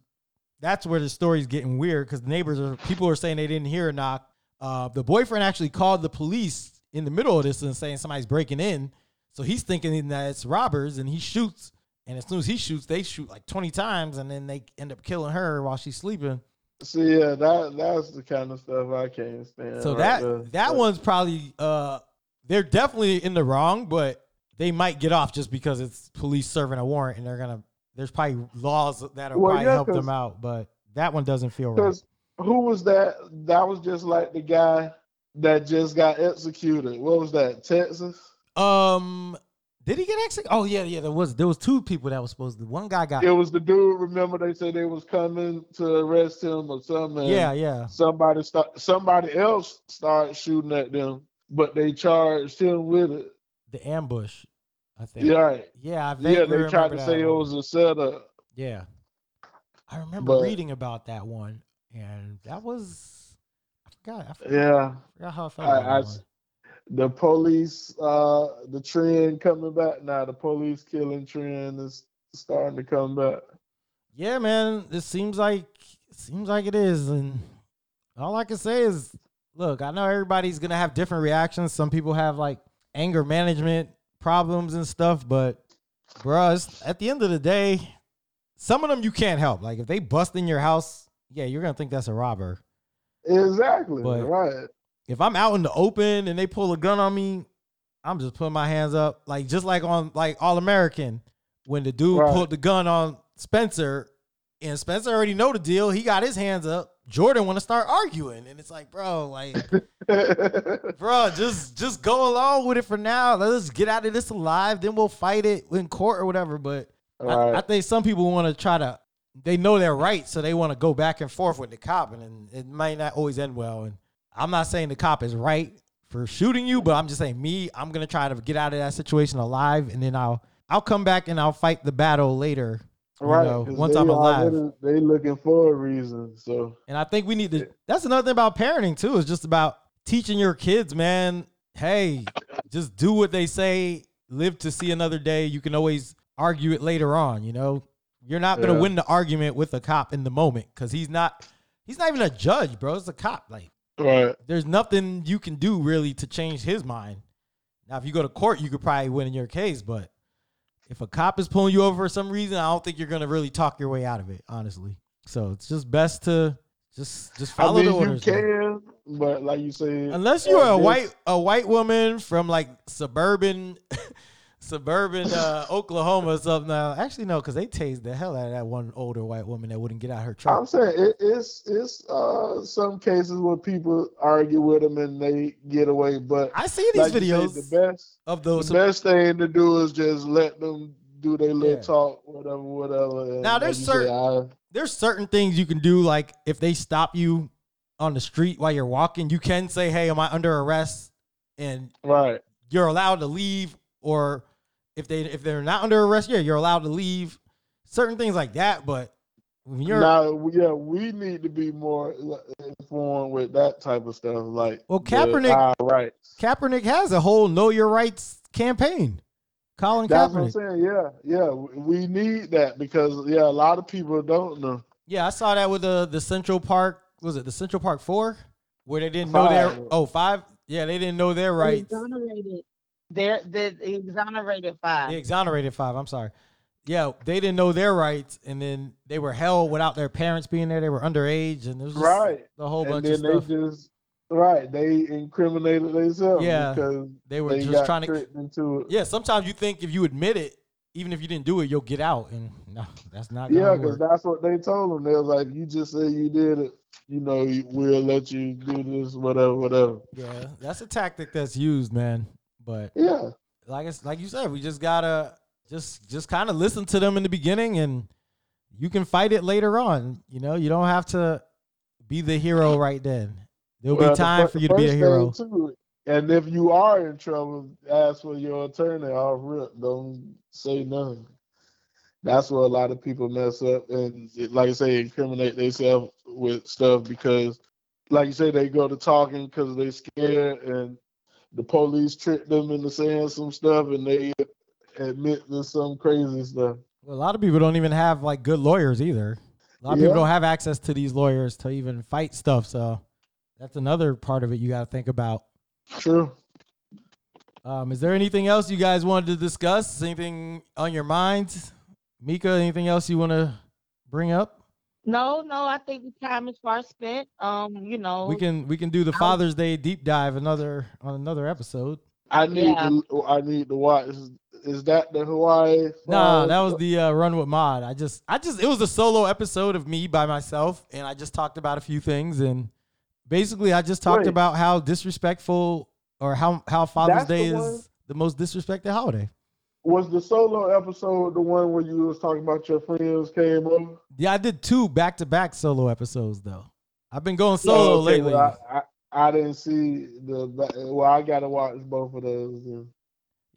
That's where the story's getting weird because the neighbors are people are saying they didn't hear a knock. Uh, the boyfriend actually called the police in the middle of this and saying somebody's breaking in. So he's thinking that it's robbers and he shoots. And as soon as he shoots, they shoot like 20 times and then they end up killing her while she's sleeping. See, yeah, that that's the kind of stuff I can't stand. So right that there. that But- one's probably uh they're definitely in the wrong, but they might get off just because it's police serving a warrant and they're gonna there's probably laws that'll Well, probably yeah, help them out, but that one doesn't feel right. Who was that? That was just like the guy that just got executed. What was that? Texas? Um did he get executed? Oh yeah, yeah, there was there was two people that was supposed to one guy got It was the dude. Remember they said they was coming to arrest him or something. Yeah, yeah. Somebody start. Somebody else started shooting at them, but they charged him with it. The ambush, I think. Yeah, right. Yeah, I Yeah, they tried to say it was a setup. Yeah. I remember But- reading about that one and that was I forgot. I forgot, Yeah, I forgot how I felt I, I that one. the police, uh, the trend coming back now. The police killing trend is starting to come back. Yeah, man, it seems like it seems like it is, and all I can say is, look, I know everybody's gonna have different reactions. Some people have like anger management problems and stuff, but bruh, at the end of the day, some of them you can't help. Like if they bust in your house, yeah, you're gonna think that's a robber. Exactly. But- right. If I'm out in the open and they pull a gun on me, I'm just putting my hands up, like just like on like All American when the dude Right. pulled the gun on Spencer, and Spencer already know the deal. He got his hands up. Jordan want to start arguing, and it's like, bro, like, bro, just just go along with it for now. Let us get out of this alive. Then we'll fight it in court or whatever. But I, Right. I think some people want to try to. They know they're right, so they want to go back and forth with the cop, and, and it might not always end well. And I'm not saying the cop is right for shooting you, but I'm just saying me. I'm gonna try to get out of that situation alive, and then I'll I'll come back and I'll fight the battle later. You right. know, 'cause once they I'm alive. They looking for a reason. So And I think we need to. That's another thing about parenting too. Is just about teaching your kids, man. Hey, just do what they say. Live to see another day. You can always argue it later on. You know, you're not gonna Yeah. win the argument with a cop in the moment because he's not. He's not even a judge, bro. It's a cop. Like, right. there's nothing you can do really to change his mind. Now, if you go to court, you could probably win in your case, but if a cop is pulling you over for some reason, I don't think you're gonna really talk your way out of it, honestly. So it's just best to just just follow I mean, the orders. you can, but like you said, Unless you're a white a white woman from like suburban suburban uh, Oklahoma or something. Now, actually, no, because they tased the hell out of that one older white woman that wouldn't get out her truck. I'm saying it, it's it's uh some cases where people argue with them and they get away, but I see these like say, videos the best of those. the best thing to do is just let them do their little Yeah. talk, whatever, whatever. Now, there's say, certain- I- there's certain things you can do like if they stop you on the street while you're walking you can say hey am i under arrest and right. you're allowed to leave or if they if they're not under arrest yeah you're allowed to leave certain things like that but when you're now, yeah, we need to be more informed with that type of stuff. Like, Well, the Kaepernick- our rights. Kaepernick has a whole know your rights campaign Colin That's what I'm Kaepernick saying. Yeah, yeah, we need that because yeah, a lot of people don't know. yeah I saw that with the the Central Park was it the Central Park 4 where they didn't know their Five. oh five yeah they didn't know their They rights Exonerated. They're they exonerated five. They exonerated five. I'm sorry. Yeah, they didn't know their rights, and then they were held without their parents being there. They were underage, and there's Right. a whole and bunch then of they stuff. just right, they incriminated themselves Yeah, because They were they just got trying to. tricked into it. Yeah, sometimes you think if you admit it, even if you didn't do it, you'll get out, and no, that's not. Yeah, because that's what they told them. They was like, "You just say you did it. You know, we'll let you do this, whatever, whatever." yeah, that's a tactic that's used, man. But Yeah, like it's like you said, we just gotta just just kind of listen to them in the beginning, and you can fight it later on. You know, you don't have to be the hero right then. There'll Well, be time fir- for you to be a hero. too, and if you are in trouble, ask for your attorney off rip. Don't say nothing. That's where a lot of people mess up, and like I say, incriminate themselves with stuff because, like you say, they go to talking because they're scared, and the police tricked them into saying some stuff, and they admit to some crazy stuff. Well, a lot of people don't even have like good lawyers either. A lot of Yeah. people don't have access to these lawyers to even fight stuff. So that's another part of it you got to think about. True. Um, is there anything else you guys wanted to discuss? Anything on your minds, Mika? Anything else you want to bring up? No, no, I think the time is far spent. Um, you know, We can we can do the Father's Day deep dive another on another episode. I need Yeah. to. I need to watch. Is, is that the Hawaii? No, Five? that was the uh, run with Maud. I just, I just, it was a solo episode of me by myself, and I just talked about a few things, and basically, I just talked Wait. about how disrespectful or how how Father's That's the Day is one? the most disrespected holiday. Was the solo episode the one where you was talking about your friends came over? Yeah, I did two back to back solo episodes though. I've been going solo Oh, okay, lately. well, I, I, I didn't see the. ba- Well, I gotta watch both of those. Then.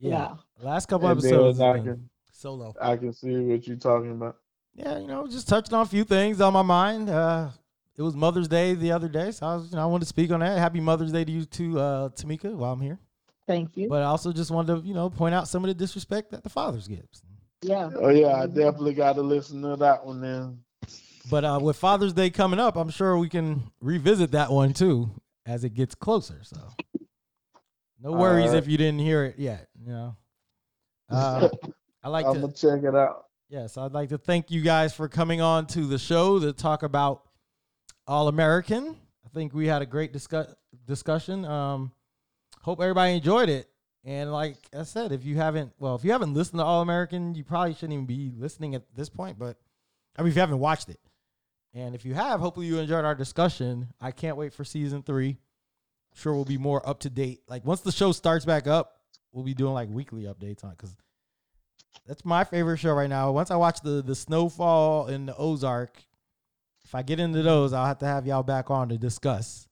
yeah, last couple And episodes I can solo. I can see what you're talking about. Yeah, you know, just touching on a few things on my mind. Uh, it was Mother's Day the other day, so I was, you know, I wanted to speak on that. Happy Mother's Day to you too, uh, Tamika, while I'm here. Thank you. But I also just wanted to, you know, point out some of the disrespect that the fathers gives. yeah. Oh yeah, I definitely got to listen to that one then. But uh, with Father's Day coming up, I'm sure we can revisit that one too as it gets closer. So no worries Alright. if you didn't hear it yet. You know, uh, I like I'm to. gonna check it out. Yes, I'd like to thank you guys for coming on to the show to talk about All American. I think we had a great discuss discussion. Um, hope everybody enjoyed it. And like I said, if you haven't, well, if you haven't listened to All American, you probably shouldn't even be listening at this point. But I mean, if you haven't watched it, and if you have, hopefully you enjoyed our discussion. I can't wait for season three. Sure, we'll be more up to date. Like once the show starts back up, we'll be doing like weekly updates on because that's my favorite show right now. Once I watch the the Snowfall and the Ozark, if I get into those, I'll have to have y'all back on to discuss.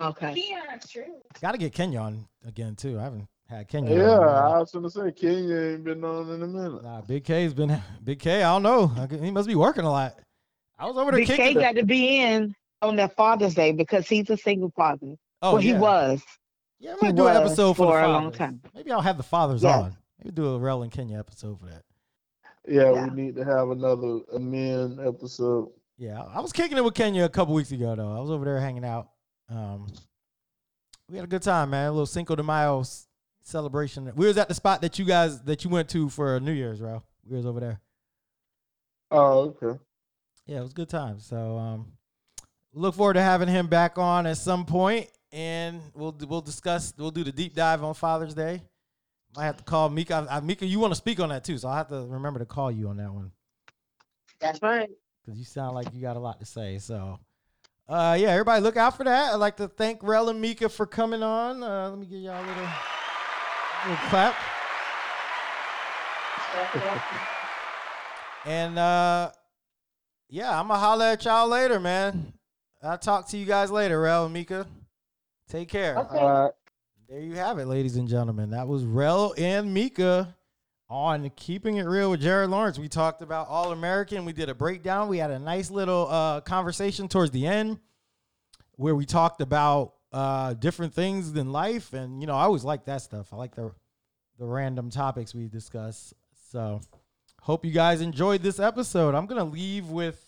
Okay. Yeah, true. Got to get Kenya on again too. I haven't had Kenya. Yeah, in. I was gonna say Kenya ain't been on in a minute. Nah, Big K's been Big K. I don't know. He must be working a lot. I was over there Big K kicking. the- got to be in on that Father's Day because he's a single father. oh, well, yeah. he was. Yeah, I he might do an episode for, for the a long time. Maybe I'll have the fathers Yeah. on. Maybe do a Rel and Kenya episode for that. Yeah, Yeah. we need to have another a men episode. Yeah, I was kicking it with Kenya a couple weeks ago though. I was over there hanging out. Um, we had a good time, man. A little Cinco de Mayo s- celebration. We was at the spot that you guys that you went to for New Year's, bro. We was over there. Oh, okay. Yeah, it was a good time. So um, look forward to having him back on at some point, and we'll we'll discuss. We'll do the deep dive on Father's Day. Might have to call Mika. I, Mika, you want to speak on that too, so I have to remember to call you on that one. That's right. because you sound like you got a lot to say. So, uh, yeah, everybody look out for that. I'd like to thank Rel and Mika for coming on. Uh, let me give y'all a little, little clap. And uh yeah, I'm gonna holler at y'all later, man. I'll talk to you guys later, Rel and Mika. Take care. Okay. Uh, There you have it, ladies and gentlemen. That was Rel and Mika on Keeping It Real with Jared Lawrence. We talked about All American. We did a breakdown. We had a nice little uh, conversation towards the end where we talked about uh, different things in life. And, you know, I always like that stuff. I like the, the random topics we discuss. So, hope you guys enjoyed this episode. I'm to leave with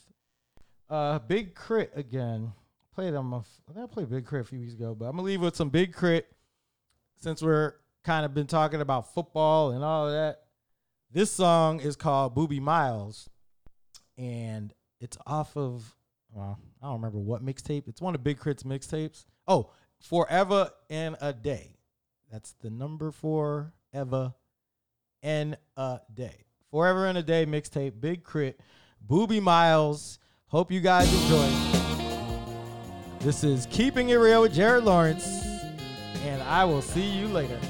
uh, Big K.R.I.T. again. Played them. a f- I think I played Big K.R.I.T. a few weeks ago, but I'm gonna leave with some Big K.R.I.T. since we're kind of been talking about football and all of that. This song is called Boobie Miles, and it's off of well, I don't remember what mixtape. It's one of Big K.R.I.T.'s mixtapes. Oh, Forever in a Day. That's the number four ever in a day. Forever in a Day mixtape, Big K.R.I.T., Boobie Miles. Hope you guys enjoy. This is Keeping It Real with Jared Lawrence, and I will see you later.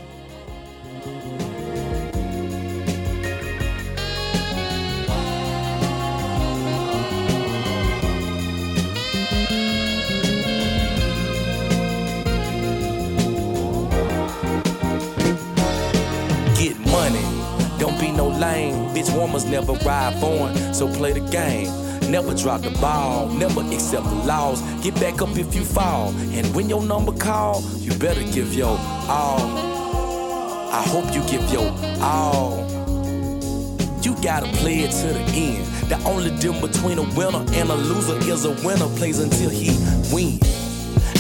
Bitch, warmers never ride on, so play the game. Never drop the ball, never accept the laws. Get back up if you fall. And when your number call, you better give your all. I hope you give your all. You gotta play it to the end. The only difference between a winner and a loser is a winner plays until he wins.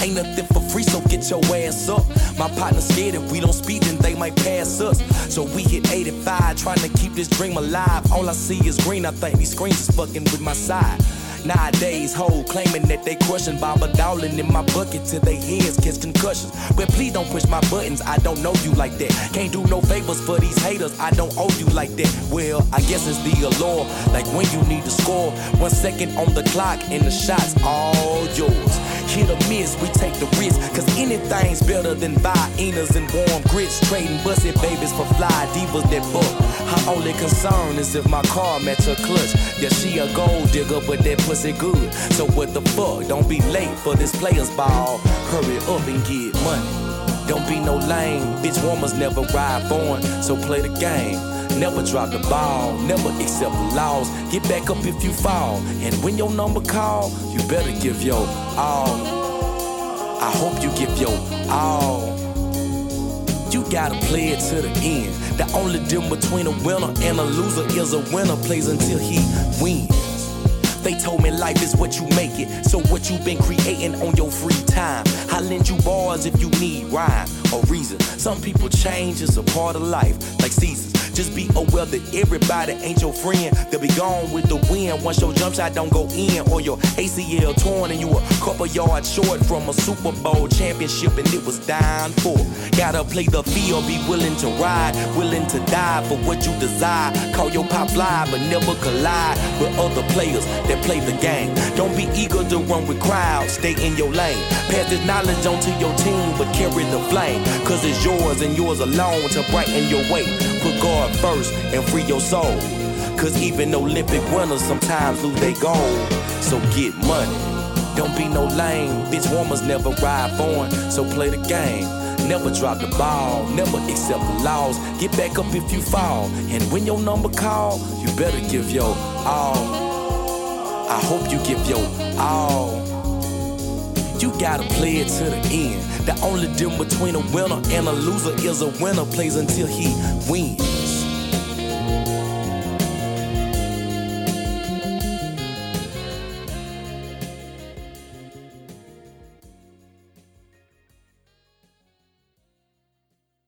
Ain't nothing for free, so get your ass up. My partner's scared if we don't speed, then they might pass us. So we hit 85, trying to keep this dream alive. All I see is green, I think these screens is fucking with my side. Nowadays, hoe claiming that they crushing Baba Dowling in my bucket till they heads catch concussions. But please don't push my buttons, I don't know you like that. Can't do no favors for these haters, I don't owe you like that. Well, I guess it's the allure, like when you need to score. One second on the clock and the shot's all yours. Hit or miss, we take the risk, cause anything's better than Viennas and warm grits. Trading busted babies for fly divas that book. Her only concern is if my car match her clutch. Yeah, she a gold digger, but that pussy good. So what the fuck? Don't be late for this player's ball. Hurry up and get money. Don't be no lame, bitch warmers never ride foreign, so play the game. Never drop the ball, never accept the laws. Get back up if you fall, and when your number call, you better give your all. I hope you give your all. You gotta play it to the end. The only difference between a winner and a loser is a winner plays until he wins. They told me life is what you make it. So what you been creating on your free time? I lend you bars if you need rhyme or reason. Some people change is a part of life, like seasons. Just be aware that everybody ain't your friend. They'll be gone with the wind once your jump shot don't go in, or your ACL torn and you a couple yards short from a Super Bowl championship and it was dying for. Gotta play the field, be willing to ride, willing to die for what you desire. Call your pop fly, but never collide with other players that play the game. Don't be eager to run with crowds, stay in your lane. Pass this knowledge on to your team, but carry the flame. Cause it's yours and yours alone to brighten your way. Put God first and free your soul. Cause even Olympic winners sometimes lose their goal. So get money. Don't be no lame. Bitch warmers never ride foreign, so play the game. Never drop the ball, never accept the laws. Get back up if you fall. And when your number call, you better give your all. I hope you give your all. You gotta play it to the end. The only difference between a winner and a loser is a winner plays until he wins.